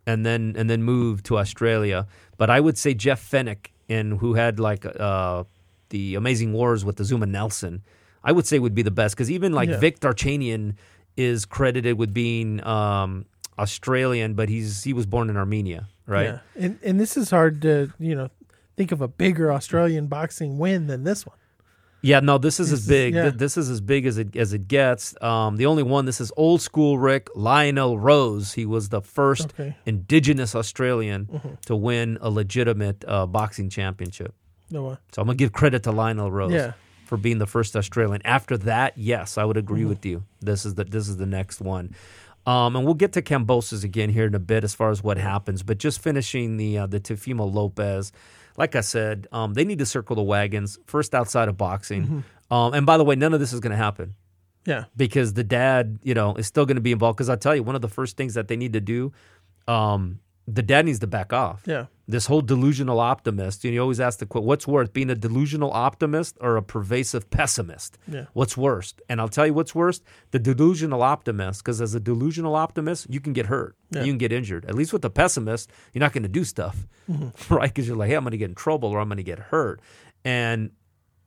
And then and then moved to Australia. But I would say Jeff Fenech, and who had like uh, the Amazing Wars with Azumah Nelson, I would say would be the best because even like Yeah. Vic Darchinyan is credited with being um, Australian, but he's he was born in Armenia, right? Yeah. And and this is hard to you know think of a bigger Australian boxing win than this one. Yeah, no, this is This as is- big. yeah. This is as big as it as it gets. Um, the only one. This is old school Rick Lionel Rose. He was the first Okay. Indigenous Australian Mm-hmm. to win a legitimate uh, boxing championship. No one. So I'm gonna give credit to Lionel Rose Yeah. for being the first Australian. After that, yes, I would Mm-hmm. agree with you. This is the this is the next one. Um, and we'll get to Kambosos again here in a bit as far as what happens. But just finishing the uh, the Teofimo Lopez, like I said, um, they need to circle the wagons first outside of boxing. Mm-hmm. Um, and by the way, none of this is going to happen. Yeah. because the dad, you know, is still going to be involved. Because I tell you, one of the first things that they need to do, um, the dad needs to back off. Yeah. This whole delusional optimist. You, know, you always ask the question, what's worse, being a delusional optimist or a pervasive pessimist? Yeah. What's worst? And I'll tell you what's worst: the delusional optimist. Because as a delusional optimist, you can get hurt, Yeah. you can get injured. At least with the pessimist, you're not going to do stuff, mm-hmm. right? Because you're like, hey, I'm going to get in trouble or I'm going to get hurt, and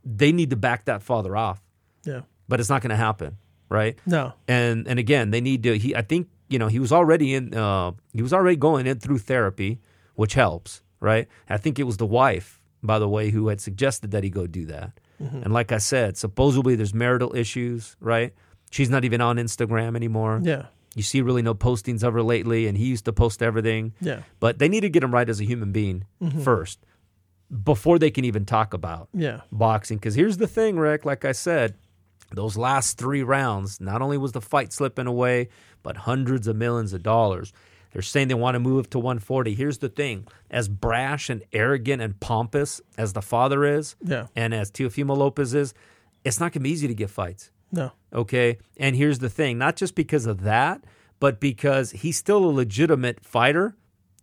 they need to back that father off. Yeah. But it's not going to happen, right? No. and and again they need to he i think you know he was already in uh he was already going in through therapy which helps right i think it was the wife by the way who had suggested that he go do that and like i said supposedly there's marital issues right she's not even on instagram anymore Yeah. you see really no postings of her lately and he used to post everything Yeah. but they need to get him right as a human being first before they can even talk about Yeah. boxing. Because here's the thing, Rick. Like I said, those last three rounds, not only was the fight slipping away, but hundreds of millions of dollars. They're saying they want to move to 140. Here's the thing: as brash and arrogant and pompous as the father is, Yeah. and as Teofimo Lopez is, it's not going to be easy to get fights. No. Okay. And here's the thing not just because of that, but because he's still a legitimate fighter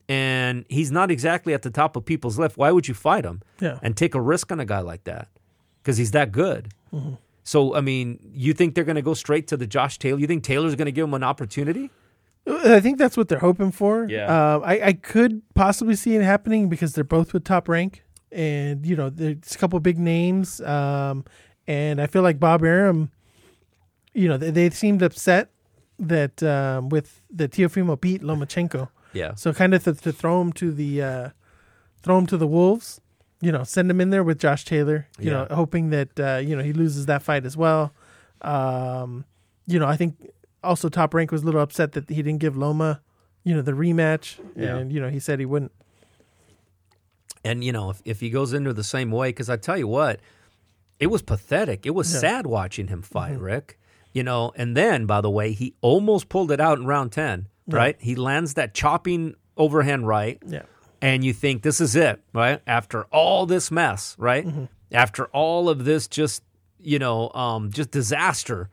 and he's not exactly at the top of people's list. Why would you fight him Yeah. and take a risk on a guy like that? Because he's that good. Mm-hmm. So, I mean, you think they're going to go straight to the Josh Taylor? You think Taylor's going to give him an opportunity? I think that's what they're hoping for. Yeah. Uh, I, I could possibly see it happening because they're both with top rank, and you know, there's a couple big names. Um, and I feel like Bob Arum, you know, they, they seemed upset that um, with the Teofimo beat Lomachenko, Yeah. so kind of to, to throw him to the uh, throw him to the wolves. You know, send him in there with Josh Taylor. You know, hoping that uh, you know he loses that fight as well. Um, you know, I think also Top Rank was a little upset that he didn't give Loma, you know, the rematch, Yeah. and you know he said he wouldn't. And, you know, if, if he goes into the same way, because I tell you what, it was pathetic. It was Yeah. sad watching him fight, Rick. You know, and then, by the way, he almost pulled it out in round 10, right? He lands that chopping overhand right. Yeah, and you think this is it, right? After all this mess, right? After all of this, just you know, um, just disaster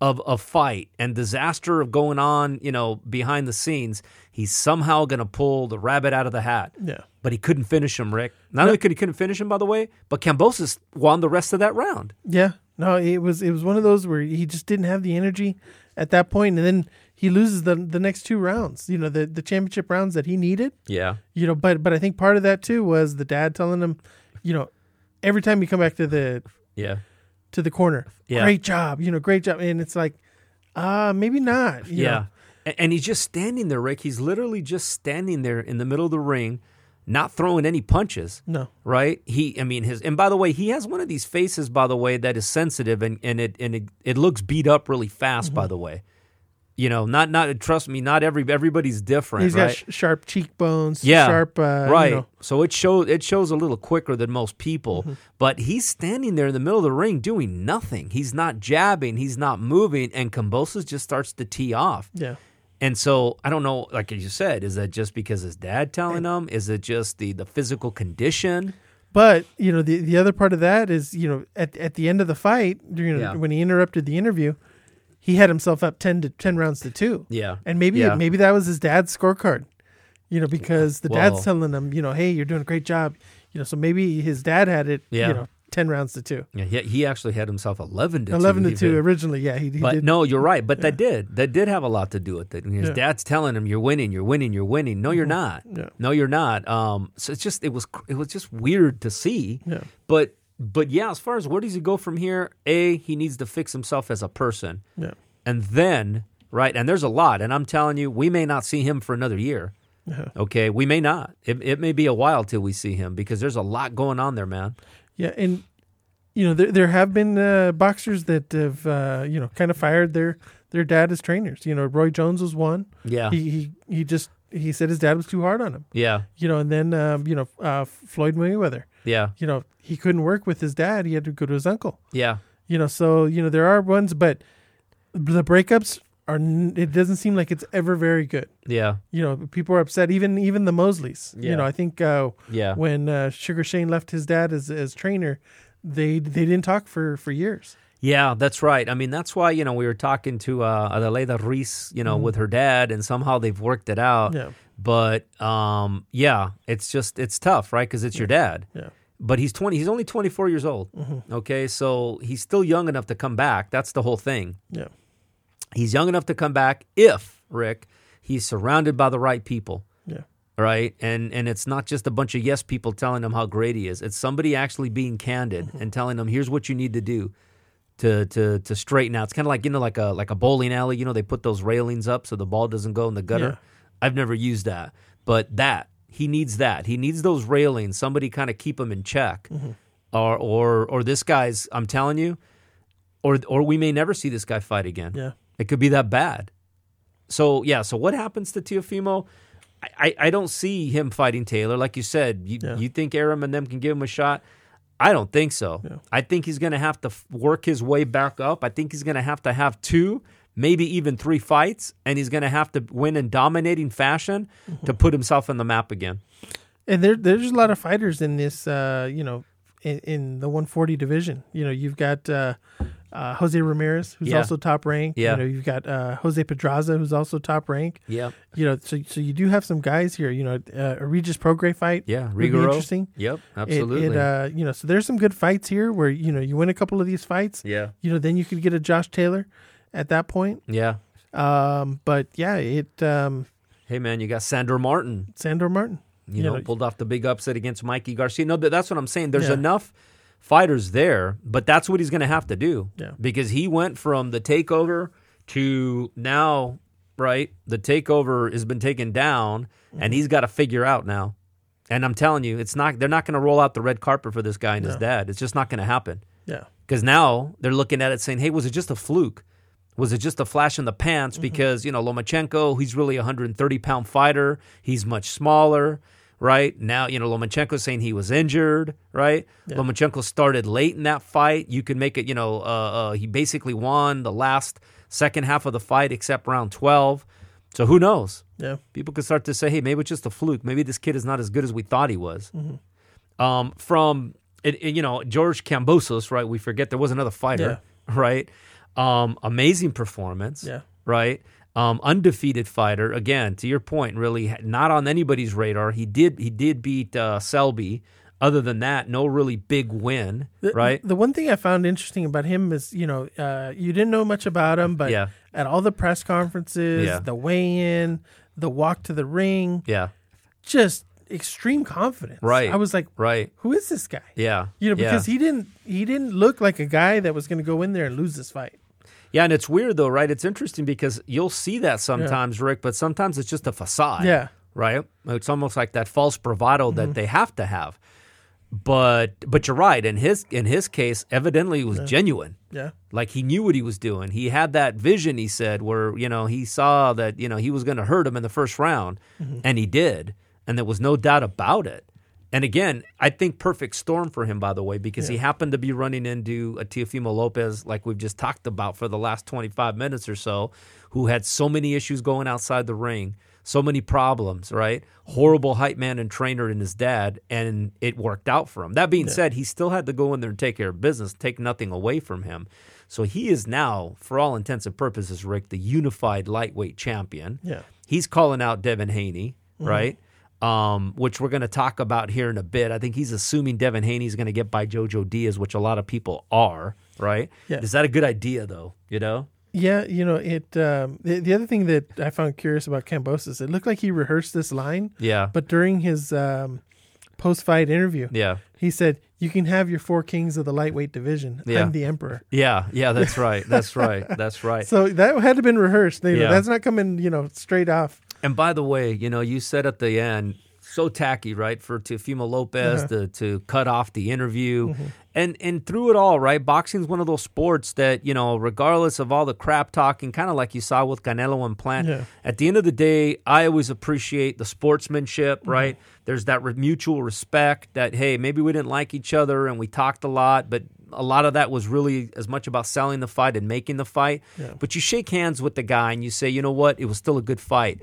of a fight and disaster of going on, you know, behind the scenes, he's somehow going to pull the rabbit out of the hat. yeah, But he couldn't finish him, Rick. Not only could he couldn't finish him, by the way, but Kambosos won the rest of that round. yeah. No, it was it was one of those where he just didn't have the energy at that point, and then he loses the the next two rounds. You know, the the championship rounds that he needed. Yeah, You know, but but I think part of that too was the dad telling him, you know, every time you come back to the yeah, to the corner, Yeah. great job, you know, great job, and it's like, uh maybe not. you yeah. know. And he's just standing there, Rick. He's literally just standing there in the middle of the ring, not throwing any punches. no, right? He, I mean, his, and by the way, he has one of these faces, by the way, that is sensitive and, and it and it, it looks beat up really fast. By the way, you know, not not trust me, not every everybody's different, he's right? got sh- sharp cheekbones, yeah, sharp, uh, you right. know. So it shows it shows a little quicker than most people, Mm-hmm. but he's standing there in the middle of the ring doing nothing. He's not jabbing, he's not moving, and Kambosos just starts to tee off. yeah. And so I don't know, like you said, is that just because his dad telling him? Is it just the the physical condition? But you know, the the other part of that is, you know, at at the end of the fight, you know, Yeah. when he interrupted the interview, he had himself up ten to ten rounds to two. Yeah, And maybe Yeah. maybe that was his dad's scorecard. You know, because the dad's telling him, you know, hey, you're doing a great job. You know, so maybe his dad had it, Yeah. you know, ten rounds to two. Yeah, he, he actually had himself eleven to Eleven two. to two even. originally, yeah. He, he But did no, you're right. But that did that did have a lot to do with it. His Yeah. dad's telling him, "You're winning, you're winning, you're winning." No, you're not. Yeah. No, you're not. Um, so it's just it was it was just weird to see. Yeah. But but yeah, as far as where does he go from here? A, he needs to fix himself as a person, Yeah. and then right, and there's a lot. And I'm telling you, we may not see him for another year. Yeah. Okay, we may not. It, it may be a while till we see him because there's a lot going on there, man. Yeah, and you know there there have been uh, boxers that have uh, you know kind of fired their their dad as trainers. You know, Roy Jones was one. Yeah, He he he just he said his dad was too hard on him. yeah, You know, and then um, you know uh, Floyd Mayweather. Yeah, You know, he couldn't work with his dad. He had to go to his uncle. yeah, You know, so you know there are ones, but the breakups are. It doesn't seem like it's ever very good. yeah, You know, people are upset. Even even the Mosleys. Yeah. You know, I think uh, yeah. when uh, Sugar Shane left his dad as as trainer, they they didn't talk for for years. Yeah, that's right. I mean, that's why you know we were talking to uh, Adelaida Ruiz, you know, with her dad, and somehow they've worked it out. Yeah. But um, yeah, it's just it's tough, right? Because it's your dad. Yeah. But he's twenty. He's only twenty four years old. Okay, so he's still young enough to come back. That's the whole thing. Yeah. He's young enough to come back if Rick he's surrounded by the right people Yeah. right and and it's not just a bunch of yes people telling him how great he is it's somebody actually being candid and telling him here's what you need to do to to to straighten out it's kind of like you know like a like a bowling alley you know they put those railings up so the ball doesn't go in the gutter Yeah. i've never used that but that he needs that he needs those railings somebody kind of keep him in check mm-hmm. or or or this guy's i'm telling you or or we may never see this guy fight again Yeah. it could be that bad. So yeah, so what happens to Teofimo? I, I, I don't see him fighting Taylor. Like you said, you, Yeah. you think Arum and them can give him a shot? I don't think so. Yeah. I think he's going to have to f- work his way back up. I think he's going to have to have two, maybe even three fights, and he's going to have to win in dominating fashion Mm-hmm. to put himself in the map again. And there, there's a lot of fighters in this, uh, you know, in, in the 140 division. You know, you've got uh, uh, Jose Ramirez, who's Yeah. also top ranked. Yeah. You know, you've got uh, Jose Pedraza, who's also top rank. Yeah. You know, so so you do have some guys here. You know, uh, a Regis Prograis fight. Yeah. Rougarou. interesting. Yep. Absolutely. It, uh, you know, so there's some good fights here where you know you win a couple of these fights. yeah. You know, then you could get a Josh Taylor at that point. Yeah. Um, but yeah, it um, Hey man, you got Sandor Martin. Sandor Martin. you, You know, know- pulled off the big upset against Mikey Garcia. No, that's what I'm saying. There's Yeah. enough fighters there, but that's what he's going to have to do. Yeah. Because he went from the takeover to now, right? The takeover has been taken down, Mm-hmm. and he's got to figure out now. And I'm telling you, it's not. They're not going to roll out the red carpet for this guy and his dad. It's just not going to happen. Yeah. Because now they're looking at it saying, hey, was it just a fluke? Was it just a flash in the pants? Mm-hmm. Because, you know, Lomachenko, he's really a 130 pound fighter. He's much smaller, right? Now, you know, Lomachenko's saying he was injured, right? Lomachenko started late in that fight. You could make it, you know, uh, uh, he basically won the last second half of the fight except round 12. So who knows? Yeah. People could start to say, hey, maybe it's just a fluke. Maybe this kid is not as good as we thought he was. Um, from, it, it- you know, George Kambosos, right? We forget there was another fighter, right? Um, amazing performance, Yeah. right? Um, undefeated fighter. Again, to your point, really not on anybody's radar. He did he did beat uh, Selby. Other than that, no really big win, The- right? The one thing I found interesting about him is, you know, uh, you didn't know much about him, but Yeah. at all the press conferences, Yeah. the weigh-in, the walk to the ring, Yeah, just extreme confidence. Right. I was like, right. who is this guy? Yeah, You know, yeah. because he didn't he didn't look like a guy that was going to go in there and lose this fight. Yeah, and it's weird though, right? It's interesting because you'll see that sometimes, Rick, but sometimes it's just a facade. Yeah. Right? It's almost like that false bravado Mm-hmm. that they have to have. But but you're right. In his in his case, evidently it was genuine. Yeah. Like he knew what he was doing. He had that vision, he said, where, you know, he saw that, you know, he was gonna hurt him in the first round. And he did. And there was no doubt about it. And again, I think perfect storm for him, by the way, because he happened to be running into a Teofimo Lopez, like we've just talked about for the last 25 minutes or so, who had so many issues going outside the ring, so many problems, right? Horrible hype man and trainer in his dad, and it worked out for him. That being said, he still had to go in there and take care of business, take nothing away from him. So he is now, for all intents and purposes, Rick, the unified lightweight champion. Yeah. He's calling out Devin Haney, mm-hmm. right? Um, which we're going to talk about here in a bit. I think he's assuming Devin Haney's going to get by Jojo Diaz, which a lot of people are, right? Yeah. Is that a good idea, though? You know? Yeah, you know, it um, the, the other thing that I found curious about Kambosos, it looked like he rehearsed this line, Yeah. but during his um, post-fight interview, yeah. he said, "You can have your four kings of the lightweight division. Yeah. I'm the emperor." Yeah. Yeah. That's right. That's right. That's right. So that had to have been rehearsed. Know, Yeah. That's not coming, you know, straight off. And by the way, you know, you said at the end, so tacky, right, for Teofimo Lopez Uh-huh. to, to cut off the interview. Mm-hmm. And and through it all, right, boxing's one of those sports that, you know, regardless of all the crap talking, kind of like you saw with Canelo and Plant, Yeah. at the end of the day, I always appreciate the sportsmanship, Mm-hmm. right? There's that re- mutual respect that, hey, maybe we didn't like each other and we talked a lot, but a lot of that was really as much about selling the fight and making the fight. Yeah. But you shake hands with the guy and you say, you know what, it was still a good fight.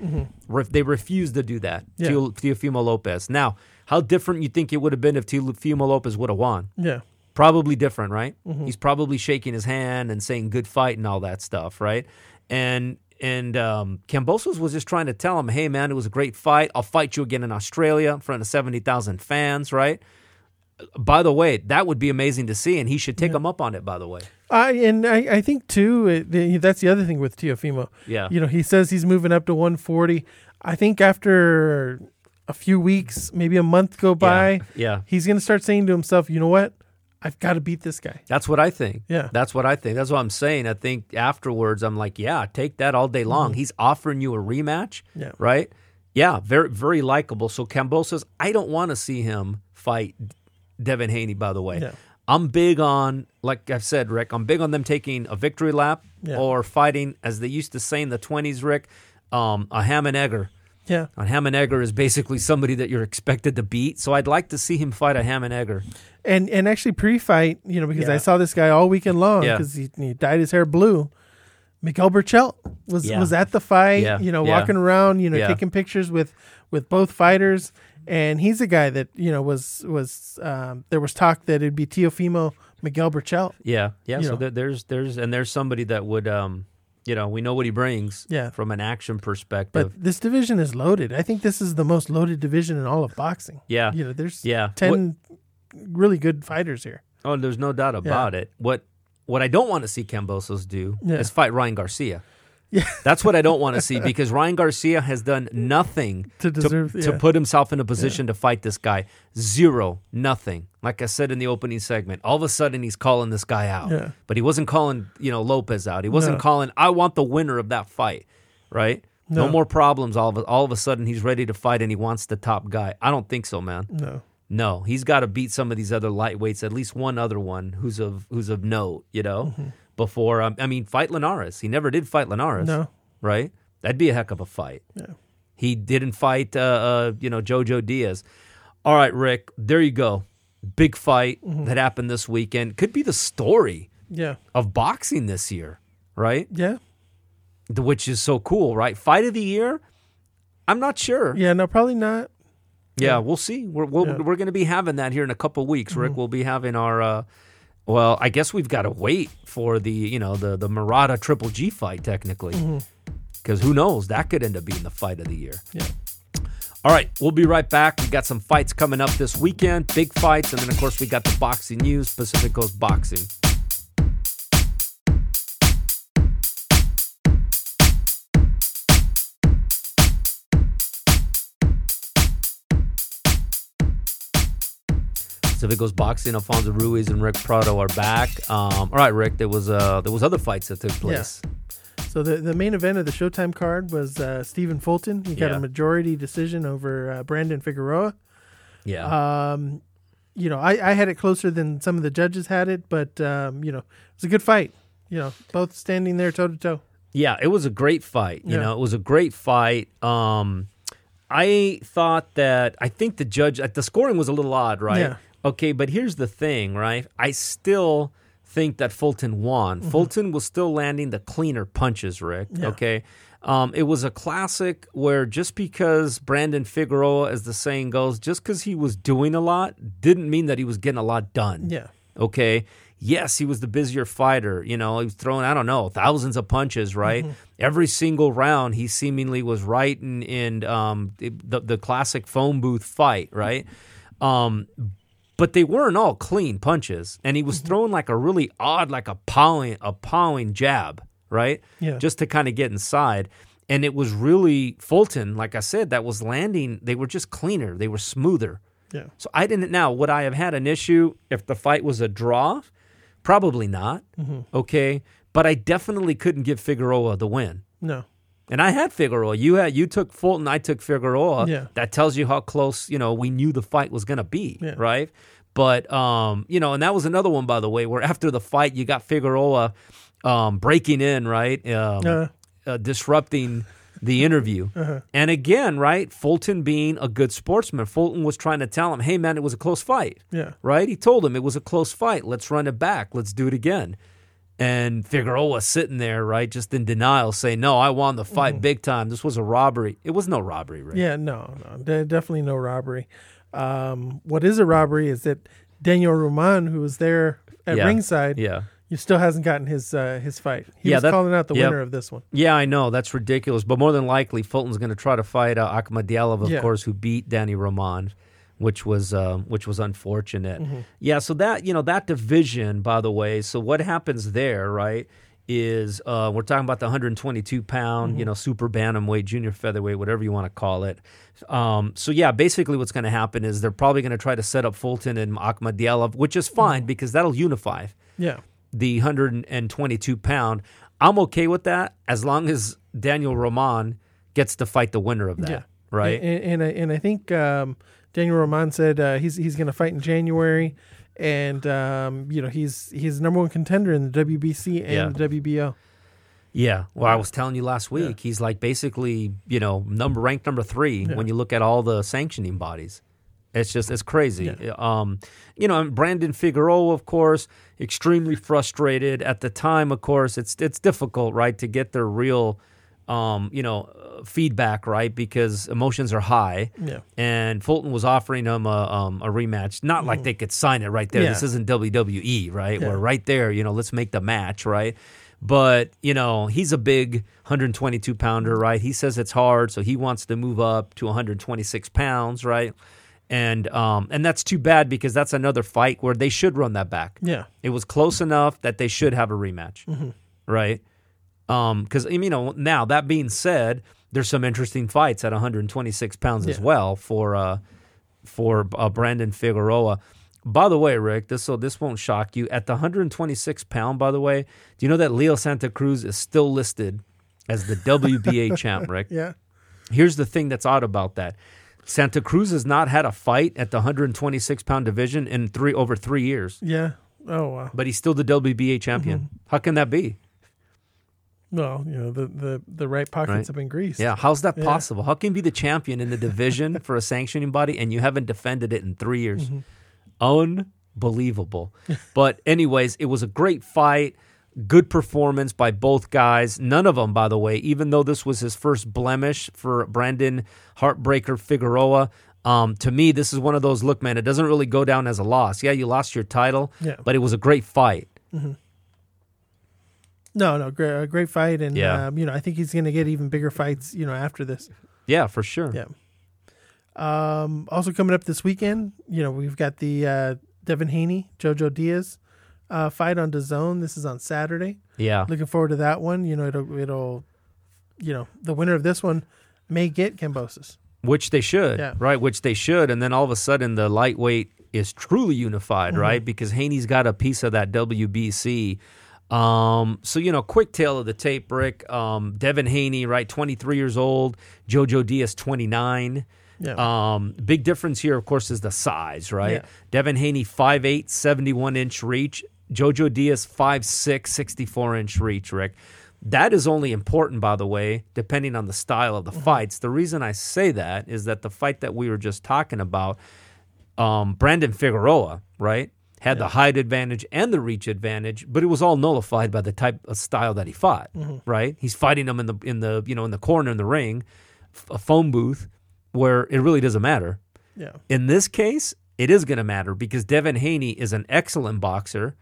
Re- they refused to do that. Mm-hmm. Yeah. Teofimo Lopez. Now, how different you think it would have been if Teofimo Lopez would have won? Yeah. Probably different, right? He's probably shaking his hand and saying good fight and all that stuff, right? And and um, Kambosos was just trying to tell him, hey man, it was a great fight. I'll fight you again in Australia in front of seventy thousand fans, right? By the way, that would be amazing to see, and he should take him up on it. By the way, I and I, I think too it, the- that's the other thing with Teofimo. Yeah. you know he says he's moving up to 140. I think after a few weeks, maybe a month go by, yeah. he's gonna start saying to himself, you know what, I've got to beat this guy. That's what I think. Yeah. That's what I think. That's what I'm saying. I think afterwards, I'm like, yeah, take that all day long. He's offering you a rematch. Mm-hmm. Yeah. Right? Yeah, very, very likable. So Kambosos, I don't want to see him fight Devin Haney, by the way. Yeah. I'm big on, like I've said, Rick, I'm big on them taking a victory lap Yeah. or fighting, as they used to say in the 20s, Rick, um, a ham and egger. Yeah, A ham and egger is basically somebody that you're expected to beat. So I'd like to see him fight a ham and egger. and and actually pre-fight, you know, because Yeah. I saw this guy all weekend long Yeah. because he, he dyed his hair blue. Miguel Berchelt was Yeah. was at the fight, Yeah. you know, Yeah. walking around, you know, Yeah. taking pictures with with both fighters. And he's a guy that you know was was um, there was talk that it'd be Teofimo Miguel Berchelt. Yeah, yeah. So know. there's there's and there's somebody that would um you know we know what he brings Yeah. from an action perspective. But this division is loaded. I think this is the most loaded division in all of boxing. yeah, You know, there's yeah. ten really good fighters here. Oh, there's no doubt about it. What what I don't want to see Kambosos do Yeah. is fight Ryan Garcia. Yeah. That's what I don't want to see because Ryan Garcia has done nothing To deserve- to, yeah. put himself in a position to fight this guy. Zero, nothing. Like I said in the opening segment, all of a sudden he's calling this guy out. Yeah. But he wasn't calling, you know, Lopez out. He wasn't No. calling, I want the winner of that fight, right? No, No. more problems. All of, a, all of a sudden he's ready to fight and he wants the top guy. I don't think so, man. No. No, he's got to beat some of these other lightweights, at least one other one who's of who's of note, you know. Mm-hmm. Before, um, I mean, fight Linares. He never did fight Linares, No. right? That'd be a heck of a fight. Yeah. He didn't fight, uh, uh, you know, Jojo Diaz. All right, Rick, there you go. Big fight Mm-hmm. that happened this weekend. Could be the story Yeah. of boxing this year, right? Yeah. The- Which is so cool, right? Fight of the year. I'm not sure. Yeah. No, probably not. Yeah, we'll see. We're we're, Yeah. Mm-hmm. we're going to be having that here in a couple weeks, Rick. We'll be having our. Uh, well, I guess we've got to wait for the you know the the Murata Triple G fight technically, Mm-hmm. because who knows that could end up being the fight of the year. Yeah. All right, we'll be right back. We got some fights coming up this weekend, big fights, and then of course we got the boxing news, Pacific Coast Boxing. Coast Boxing, Alfonso Ruiz and Rick Prado are back. Um, all right, Rick, there was uh, there was other fights that took place. So the the main event of the Showtime card was uh, Stephen Fulton. He got Yeah. a majority decision over uh, Brandon Figueroa. Yeah, Um, you know, I, I had it closer than some of the judges had it, but um, you know, it was a good fight. You know, both standing there toe to toe. Yeah, it was a great fight. You Yeah. know, it was a great fight. Um, I thought that I think the judge uh, the scoring was a little odd, right? Yeah. Okay, but here's the thing, right? I still think that Fulton won. Mm-hmm. Fulton was still landing the cleaner punches, Rick. Yeah. Okay. Um, it was a classic where just because Brandon Figueroa, as the saying goes, just because he was doing a lot didn't mean that he was getting a lot done. Yeah. Okay. Yes, he was the busier fighter. You know, he was throwing, I don't know, thousands of punches, right? Every single round, he seemingly was right in, in um, the, the classic phone booth fight, right? Um, but they weren't all clean punches. And he was throwing like a really odd, like a pawing, a pawing jab, right? Yeah. Just to kind of get inside. And it was really Fulton, like I said, that was landing. They were just cleaner, they were smoother. Yeah. So I didn't. Now, would I have had an issue if the fight was a draw? Probably not. Mm-hmm. Okay, but I definitely couldn't give Figueroa the win. No. And I had Figueroa. You had you took Fulton. I took Figueroa. Yeah. That tells you how close you know we knew the fight was going to be. Yeah. Right. But um, you know, and that was another one, by the way, where after the fight, you got Figueroa um, breaking in, right, um, Uh. uh, disrupting the interview. Uh-huh. And again, right, Fulton being a good sportsman, Fulton was trying to tell him, "Hey, man, it was a close fight." Yeah. right? He told him it was a close fight. Let's run it back. Let's do it again. And Figueroa sitting there, right, just in denial, saying, "No, I won the fight big time. This was a robbery. It was no robbery, right? Mm-hmm. Yeah. No. No. De- definitely no robbery. Um, what is a robbery is that Daniel Roman, who was there at Yeah. ringside, Yeah. he still hasn't gotten his uh, his fight. He Yeah, was that- calling out the winner of this one. Yeah, I know that's ridiculous, but more than likely, Fulton's going to try to fight uh, of Yeah. course, who beat Danny Roman, which was uh, which was unfortunate. Mm-hmm. Yeah, so that you know that division, by the way. So what happens there, right? Is uh, we're talking about the 122 pound, Mm-hmm. you know, super bantamweight, junior featherweight, whatever you want to call it. Um, so yeah, basically, what's going to happen is they're probably going to try to set up Fulton and Akhmadaliev, which is fine Mm-hmm. because that'll unify Yeah, the 122 pound. I'm okay with that as long as Daniel Roman gets to fight the winner of that. Yeah. Right. And and I, and I think um, Daniel Roman said uh, he's he's going to fight in January, and um, you know he's he's number one contender in the WBC and Yeah. the WBO. yeah. Well, I was telling you last week, he's like basically, you know, number ranked number three when you look at all the sanctioning bodies. It's just it's crazy. Um, you know, and Brandon Figueroa, of course, extremely frustrated at the time. Of course, it's it's difficult, right, to get their real, um, you know, feedback, right, because emotions are high. Yeah. and Fulton was offering him a, um, a rematch. Not like they could sign it right there. Yeah. This isn't WWE, right? Yeah. Where right there, you know, let's make the match, right? But you know, he's a big 122 pounder, right? He says it's hard, so he wants to move up to 126 pounds, right? And um, and that's too bad because that's another fight where they should run that back. Yeah. It was close enough that they should have a rematch, right? Because you know, now that being said, there's some interesting fights at 126 pounds as well for uh, for uh, Brandon Figueroa. By the way, Rick, this so this won't shock you. At the 126 pound, by the way, do you know that Leo Santa Cruz is still listed as the WBA champ, Rick? Yeah. Here's the thing that's odd about that. Santa Cruz has not had a fight at the 126 pound division in three over three years, Yeah. Oh wow. but he's still the WBA champion. Mm-hmm. How can that be? Well, you know the the, the right pockets Right. have been greased. Yeah, how's that Yeah. possible? How can you be the champion in the division for a sanctioning body and you haven't defended it in three years? Unbelievable. but, anyways, it was a great fight. Good performance by both guys. None of them, by the way, even though this was his first blemish for Brandon Heartbreaker Figueroa. Um, to me, this is one of those look, man, it doesn't really go down as a loss. Yeah, you lost your title, Yeah. but it was a great fight. No, no, great, a great fight, and Yeah. um, you know I think he's going to get even bigger fights. You know after this. Yeah, for sure. Yeah. Um, also coming up this weekend, you know we've got the uh, Devin Haney, JoJo Diaz uh, fight on DAZN. This is on Saturday. Yeah. Looking forward to that one. You know it'll it'll, you know the winner of this one may get Kambosos. Which they should, Yeah. right? Which they should. And then all of a sudden, the lightweight is truly unified, Mm-hmm. right? Because Haney's got a piece of that WBC. Um, so, you know, quick tale of the tape, Rick. Um, Devin Haney, right? 23 years old. Jojo Diaz, 29. Yeah. Um, big difference here, of course, is the size, right? Yeah. Devin Haney, 5'8, 71 inch reach. Jojo Diaz, 5'6, 64 inch reach, Rick. That is only important, by the way, depending on the style of the fights. The reason I say that is that the fight that we were just talking about, um, Brandon Figueroa, right, had the height advantage and the reach advantage, but it was all nullified by the type of style that he fought, right? He's fighting them in the in the you know in the corner in the ring, a phone booth, where it really doesn't matter. yeah. In this case, it is going to matter because Devin Haney is an excellent boxer,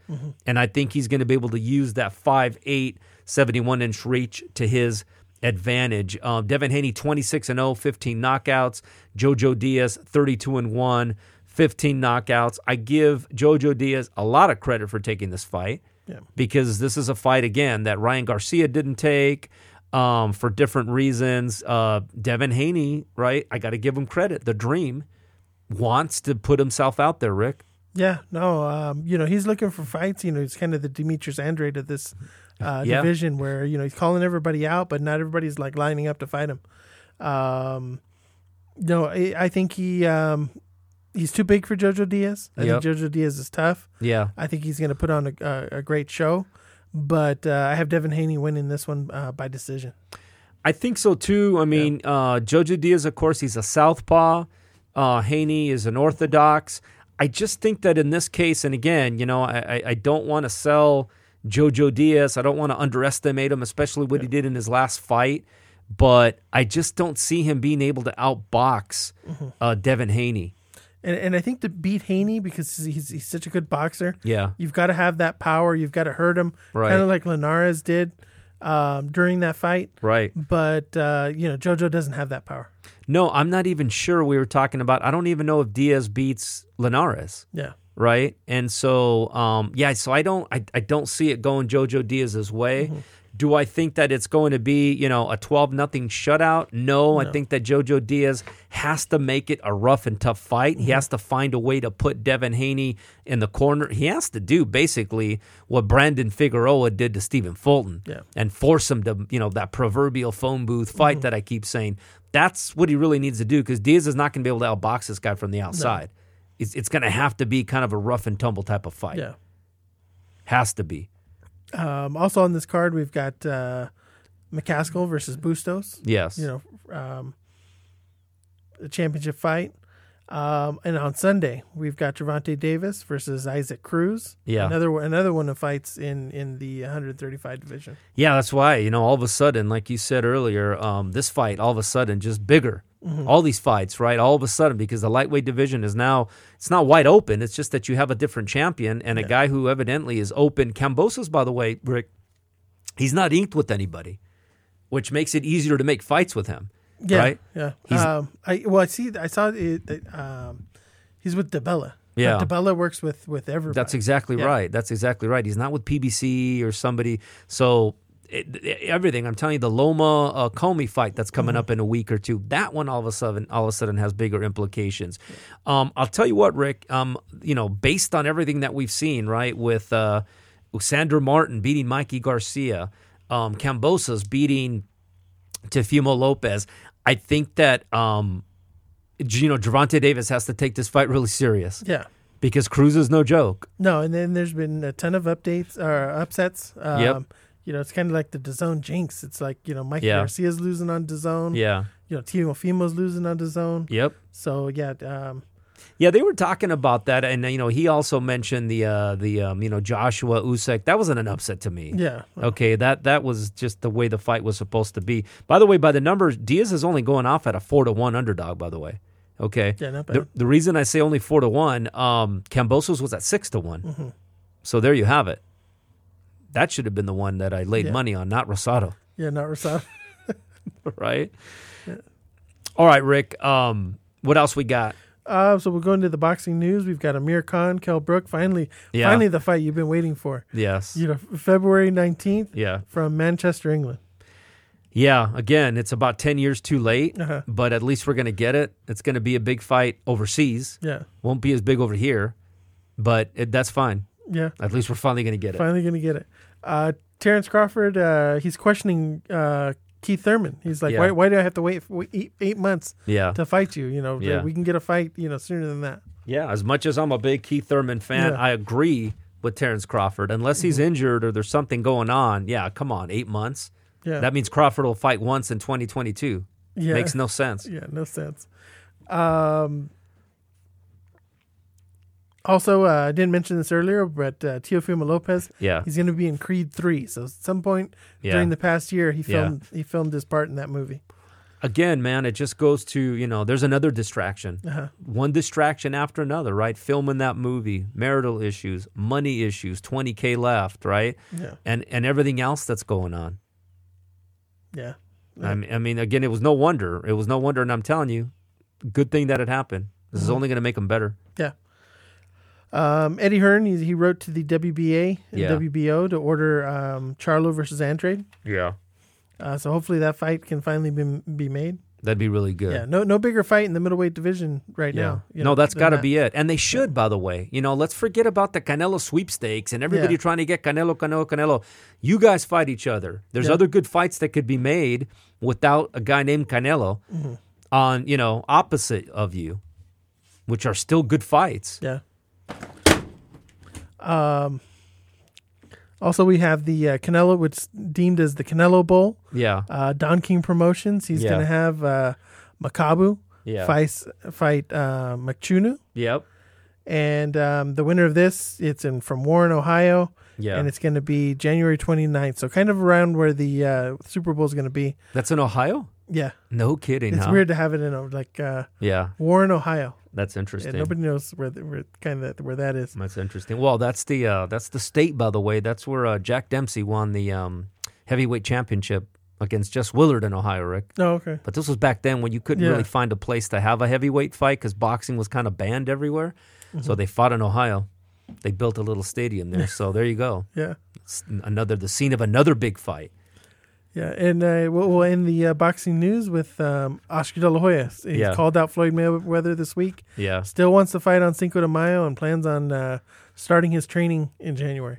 and I think he's going to be able to use that 5'8", 71 inch reach to his advantage. Um, Devin Haney 26 and 0, 15 knockouts. Jojo Diaz 32 and 1, 15 knockouts. I give Jojo Diaz a lot of credit for taking this fight Yeah. because this is a fight again that Ryan Garcia didn't take um, for different reasons. Uh, Devin Haney, right? I got to give him credit. The Dream wants to put himself out there, Rick. Yeah, no, um, you know, he's looking for fights. You know, he's kind of the Demetrius Andrade of this uh, Yeah. division where, you know, he's calling everybody out, but not everybody's like lining up to fight him. Um, no, I, I think he um, he's too big for Jojo Diaz. I Yep. think Jojo Diaz is tough. Yeah. I think he's going to put on a, a, a great show, but uh, I have Devin Haney winning this one uh, by decision. I think so too. I mean, uh, Jojo Diaz, of course, he's a southpaw. Uh, Haney is an orthodox. I just think that in this case, and again, you know, I, I, don't want to sell Jojo Diaz. I don't want to underestimate him, especially what he did in his last fight. But I just don't see him being able to outbox uh, Devin Haney. And and I think to beat Haney because he's he's such a good boxer, Yeah. you've got to have that power. You've got to hurt him, Right. kind of like Linares did um, during that fight. Right. But uh, you know, JoJo doesn't have that power. No, I'm not even sure we were talking about. I don't even know if Diaz beats Linares. Yeah, right? And so, um, yeah, so I don't, I, I don't see it going Jojo Diaz's way. Mm-hmm. Do I think that it's going to be, you know, a twelve nothing shutout? No, I think that Jojo Diaz has to make it a rough and tough fight. Mm-hmm. He has to find a way to put Devin Haney in the corner. He has to do basically what Brandon Figueroa did to Stephen Fulton, Yeah. and force him to, you know, that proverbial phone booth Mm-hmm. fight that I keep saying. That's what he really needs to do because Diaz is not going to be able to outbox this guy from the outside. It's, it's going to have to be kind of a rough and tumble type of fight. yeah. Has to be. Um, also on this card, we've got uh, McCaskill versus Bustos. Yes. You know, um, the championship fight. Um, and on Sunday, we've got Gervonta Davis versus Isaac Cruz. Yeah. another one- another one of fights in in the 135 division. Yeah, that's why, you know, all of a sudden, like you said earlier, um, this fight, all of a sudden, just bigger. Mm-hmm. All these fights, right? All of a sudden, because the lightweight division is now, it's not wide open. It's just that you have a different champion and a guy who evidently is open. Kambosos, by the way, Rick, he's not inked with anybody, which makes it easier to make fights with him. Yeah, Right? yeah. He's- um, I well, I see. I saw it. that, Um, he's with DiBella. Yeah. but DiBella works with with everybody. That's exactly Yeah. right. That's exactly right. He's not with PBC or somebody. So it, it- everything I'm telling you, the Loma uh, Commey fight that's coming up in a week or two, that one all of a sudden, all of a sudden has bigger implications. Um, I'll tell you what, Rick. Um, you know, based on everything that we've seen, right, with uh, Sandor Martin beating Mikey Garcia, um, Kambosos beating Teofimo Lopez. I think that um, you know Gervonta Davis has to take this fight really serious yeah. because Cruz is no joke. No, and then there's been a ton of updates or upsets. Um, Yep. You know, it's kind of like the DAZN jinx. It's like you know, Mike Yeah. Garcia's losing on DAZN. Yeah. You know, Timo Fimo's losing on DAZN. Yep. So yeah, um, Yeah, they were talking about that, and you know, he also mentioned the uh, the um, you know Joshua Usyk. That wasn't an upset to me. yeah, Okay, that that was just the way the fight was supposed to be. By the way, by the numbers, Diaz is only going off at a four to one underdog. By the way, okay. yeah, not bad. The, the reason I say only four to one, um, Kambosos was at six to one. Mm-hmm. So there you have it. That should have been the one that I laid Yeah. money on, not Rosado, yeah, not Rosado. right? Yeah. All right, Rick. Um, what else we got? Uh, so we're going to the boxing news. We've got Amir Khan, Kell Brook. Finally, Yeah. finally, the fight you've been waiting for. Yes. You know, February nineteenth Yeah. from Manchester, England. Yeah, again, it's about 10 years too late, Uh-huh. but at least we're going to get it. It's going to be a big fight overseas. Yeah, Won't be as big over here, but it, that's fine. yeah. At least we're finally going to get it. Finally going to get it. Uh, Terrence Crawford, uh, he's questioning uh, Keith Thurman. He's like, Yeah. why, why do I have to wait eight, eight months Yeah. to fight you? You know, Yeah. we can get a fight, you know, sooner than that. Yeah, as much as I'm a big Keith Thurman fan. Mm-hmm. I agree with Terrence Crawford. Unless he's injured or there's something going on, yeah, come on, eight months. Yeah. That means Crawford will fight once in 2022. yeah. Makes no sense. Yeah, no sense. Um, also, uh, I didn't mention this earlier, but uh, Teofimo Lopez, Yeah. he's going to be in Creed Three. So, at some point Yeah. during the past year, he Yeah. filmed he filmed his part in that movie. Again, man, it just goes to, you know, there's another distraction. Uh-huh. One distraction after another, right? Filming that movie, marital issues, money issues, 20K left, right? Yeah, And and everything else that's going on. yeah, I, mean, I mean, again, it was no wonder. It was no wonder. And I'm telling you, good thing that it happened. This Mm-hmm. is only going to make them better. yeah. Um, Eddie Hearn, he, he wrote to the WBA and Yeah. WBO to order um, Charlo versus Andrade. Yeah. Uh, so hopefully that fight can finally be be made. That'd be really good. Yeah, no no bigger fight in the middleweight division right now. you no, that's got to that. be it. And they should, by the way. You know, let's forget about the Canelo sweepstakes and everybody Yeah. trying to get Canelo, Canelo, Canelo. You guys fight each other. There's Yeah. other good fights that could be made without a guy named Canelo Mm-hmm. on, you know, opposite of you, which are still good fights. Yeah. Um. Also, we have the uh, Canelo, which is deemed as the Canelo Bowl. Yeah. Uh, Don King Promotions. He's Yeah. going to have uh, Makabu Yeah. fight fight uh, Mchunu, Yep. and um, the winner of this it's in from Warren, Ohio, Yeah. and it's going to be January 29th. So kind of around where the uh, Super Bowl is going to be. That's in Ohio? Yeah, No kidding, it's huh? weird to have it in uh, like uh, Yeah. Warren, Ohio. That's interesting. Yeah, nobody knows where the, where kind of where that is. That's interesting. Well, that's the uh, that's the state, by the way. That's where uh, Jack Dempsey won the um, heavyweight championship against Jess Willard in Ohio, Rick. Oh, okay. But this was back then when you couldn't Yeah. really find a place to have a heavyweight fight because boxing was kind of banned everywhere. Mm-hmm. So they fought in Ohio. They built a little stadium there. so there you go. Yeah. It's another the scene of another big fight. Yeah, and uh, we'll, we'll end the uh, boxing news with um, Oscar De La Hoya. He's Yeah. called out Floyd Mayweather this week. Yeah. Still wants to fight on Cinco de Mayo and plans on uh, starting his training in January.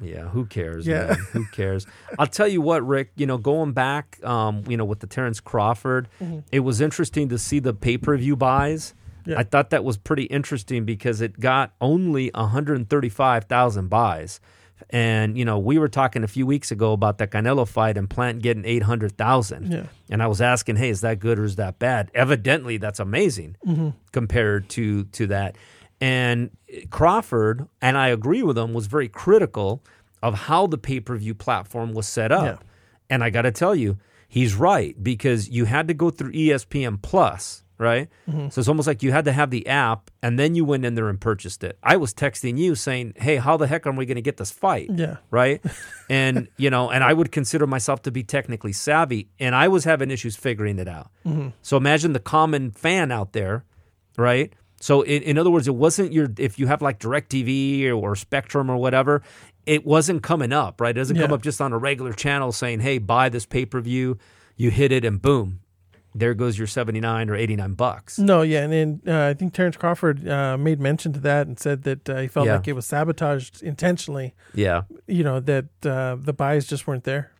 Yeah, who cares? Yeah. man? who cares? I'll tell you what, Rick. You know, going back, um, you know, with the Terrence Crawford, it was interesting to see the pay per view buys. Yeah. I thought that was pretty interesting because it got only 135,000 buys. And, you know, we were talking a few weeks ago about the Canelo fight and Plant getting 800,000. Yeah. And I was asking, hey, is that good or is that bad? Evidently, that's amazing mm-hmm. compared to to that. And Crawford, and I agree with him, was very critical of how the pay per view platform was set up. Yeah. And I got to tell you, he's right because you had to go through ESPN Plus, right? Mm-hmm. So it's almost like you had to have the app and then you went in there and purchased it. I was texting you saying, hey, how the heck are we going to get this fight? Yeah. right? and you know, and I would consider myself to be technically savvy, and I was having issues figuring it out. Mm-hmm. So imagine the common fan out there, right? So in, in other words, it wasn't your if you have like Directv or, or Spectrum or whatever, it wasn't coming up, right? It doesn't come up just on a regular channel saying, "Hey, buy this pay per view." You hit it, and boom, there goes your seventy nine or eighty nine bucks. No, yeah, and then uh, I think Terrence Crawford uh, made mention to that and said that uh, he felt Yeah. like it was sabotaged intentionally. Yeah, You know that uh, the buys just weren't there.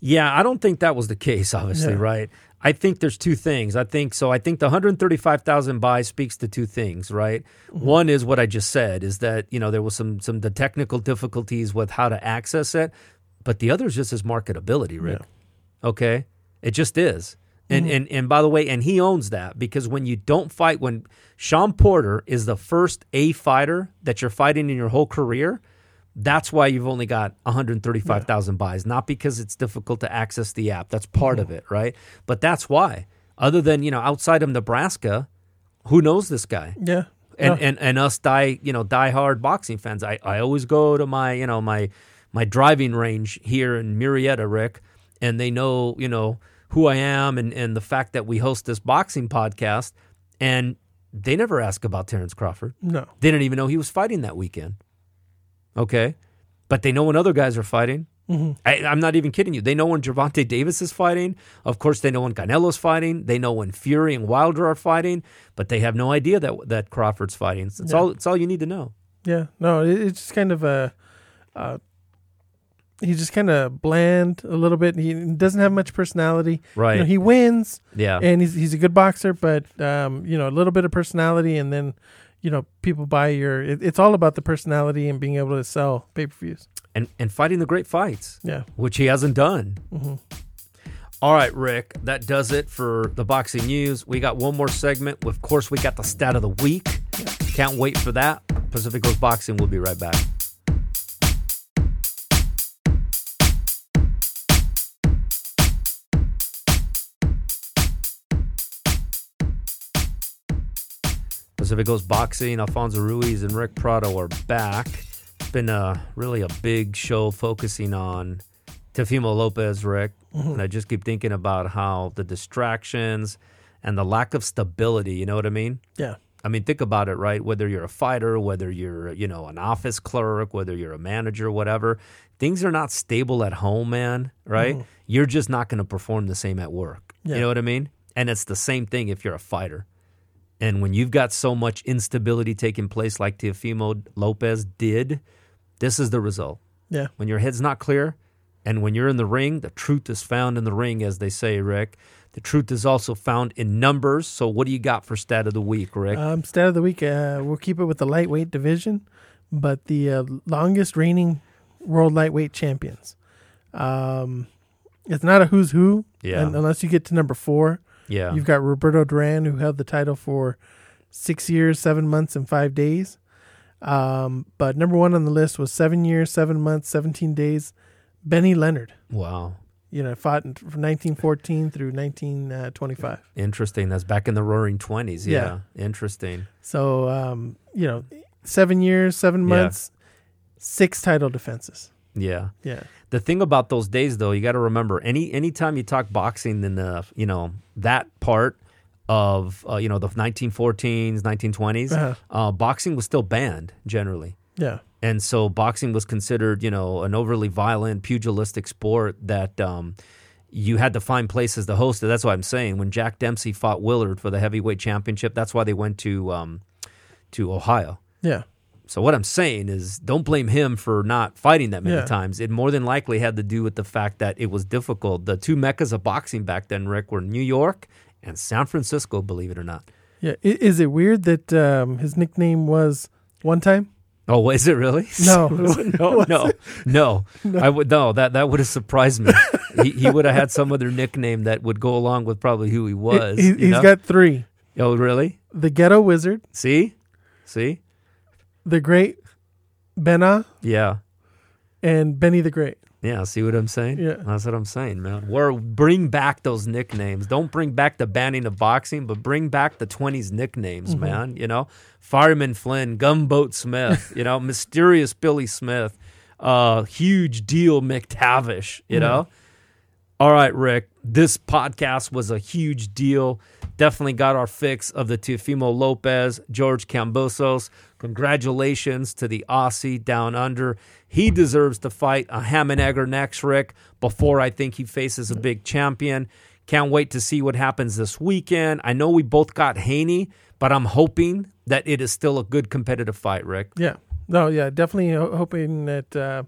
Yeah, I don't think that was the case, obviously, Yeah. right? I think there's two things. I think so. I think the 135,000 buys speaks to two things, right? Mm-hmm. One is what I just said is that, you know, there was some some the technical difficulties with how to access it, but the other is just his marketability, Rick. Okay? It just is. And, Mm-hmm. and and by the way, and he owns that because when you don't fight, when Shawn Porter is the first A fighter that you're fighting in your whole career, that's why you've only got 135,000 buys, not because it's difficult to access the app. That's part of it, right? But that's why. Other than, you know, outside of Nebraska, who knows this guy? Yeah, And, No. and and us die, you know, diehard boxing fans. I, I always go to my, you know, my my driving range here in Murrieta, Rick, and they know, you know, who I am and, and the fact that we host this boxing podcast. And they never ask about Terrence Crawford. no, They didn't even know he was fighting that weekend. Okay. But they know when other guys are fighting. I, I'm not even kidding you. They know when Gervonta Davis is fighting. Of course, they know when Canelo's fighting. They know when Fury and Wilder are fighting, but they have no idea that that Crawford's fighting. It's Yeah. all. It's all you need to know. yeah, no. It's just kind of a. Uh, he's just kind of bland a little bit. He doesn't have much personality. Right. You know, he wins, Yeah. and he's he's a good boxer, but um, you know, a little bit of personality, and then you know, people buy your. It, it's all about the personality and being able to sell pay per views. and and fighting the great fights, Yeah. which he hasn't done. Mhm. All right, Rick, that does it for the boxing news. We got one more segment. Of course, we got the stat of the week. Can't wait for that. Pacific Coast Boxing. We'll be right back. Pacific Coast Boxing, Alfonso Ruiz and Rick Prado are back. It's been a, really a big show focusing on Teofimo Lopez, Rick. Mm-hmm. And I just keep thinking about how the distractions and the lack of stability, you know what I mean? Yeah. I mean, think about it, right? Whether you're a fighter, whether you're, you know, an office clerk, whether you're a manager, whatever, things are not stable at home, man, right? Mm-hmm. You're just not going to perform the same at work. Yeah. You know what I mean? And it's the same thing if you're a fighter. And when you've got so much instability taking place like Teofimo Lopez did, this is the result. Yeah. When your head's not clear and when you're in the ring, the truth is found in the ring, as they say, Rick. The truth is also found in numbers. So, what do you got for stat of the week, Rick? Um, stat of the week. Uh, we'll keep it with the lightweight division, but the uh, longest reigning world lightweight champions. Um, it's not a who's who, Yeah. unless you get to number four. Yeah. You've got Roberto Duran, who held the title for six years, seven months, and five days. Um, but number one on the list was seven years, seven months, seventeen days. Benny Leonard. Wow. You know, fought in, from 1914 through 1925. Interesting. That's back in the Roaring Twenties. Yeah. Yeah. Interesting. So, um, you know, seven years, seven Yeah. months, six title defenses. Yeah. Yeah. The thing about those days, though, you got to remember any anytime you talk boxing in the you know that part of uh, you know the 1914s, 1920s, Uh-huh. uh, boxing was still banned generally. Yeah. and so boxing was considered you know an overly violent pugilistic sport that um, you had to find places to host it that's what i'm saying when jack dempsey fought willard for the heavyweight championship that's why they went to um, to ohio Yeah. So what i'm saying is don't blame him for not fighting that many Yeah. times it more than likely had to do with the fact that it was difficult the two meccas of boxing back then rick were new york and san francisco believe it or not Yeah. Is it weird that um, his nickname was one time? Oh, is it really? No. no, no, no, I would no. That that would have surprised me. he he would have had some other nickname that would go along with probably who he was. He, you has got three Oh, really? the Ghetto Wizard, See, see, the Great Bena, yeah, and Benny the Great. yeah. See what I'm saying? Yeah. that's what I'm saying, man. We're bring back those nicknames. Don't bring back the banning of boxing, but bring back the 20s nicknames, Mm-hmm. man. You know, Fireman Flynn, Gunboat Smith. You know, Mysterious Billy Smith, uh, Huge Deal McTavish. You Mm-hmm. know. All right, Rick. This podcast was a huge deal. Definitely got our fix of the Teofimo Lopez, George Kambosos. Congratulations to the Aussie down under. He deserves to fight a ham next, Rick, before I think he faces a big champion. Can't wait to see what happens this weekend. I know we both got Haney, but I'm hoping that it is still a good competitive fight, Rick. Yeah. No, yeah, definitely ho- hoping that uh,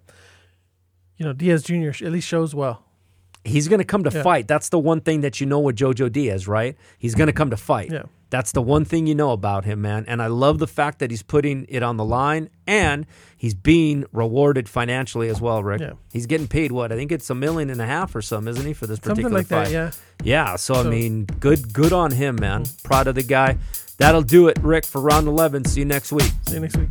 you know Diaz Jr. at least shows well. He's going to come to Yeah. fight. That's the one thing that you know with Jojo Diaz, right? He's going to come to fight. Yeah. That's the one thing you know about him, man. And I love the fact that he's putting it on the line and he's being rewarded financially as well, Rick. Yeah. He's getting paid what? I think it's a million and a half or some, isn't he, for this particular Something like fight? that. Yeah. Yeah, so, I mean, good good on him, man. Proud of the guy. That'll do it, Rick, for round 11. See you next week. See you next week.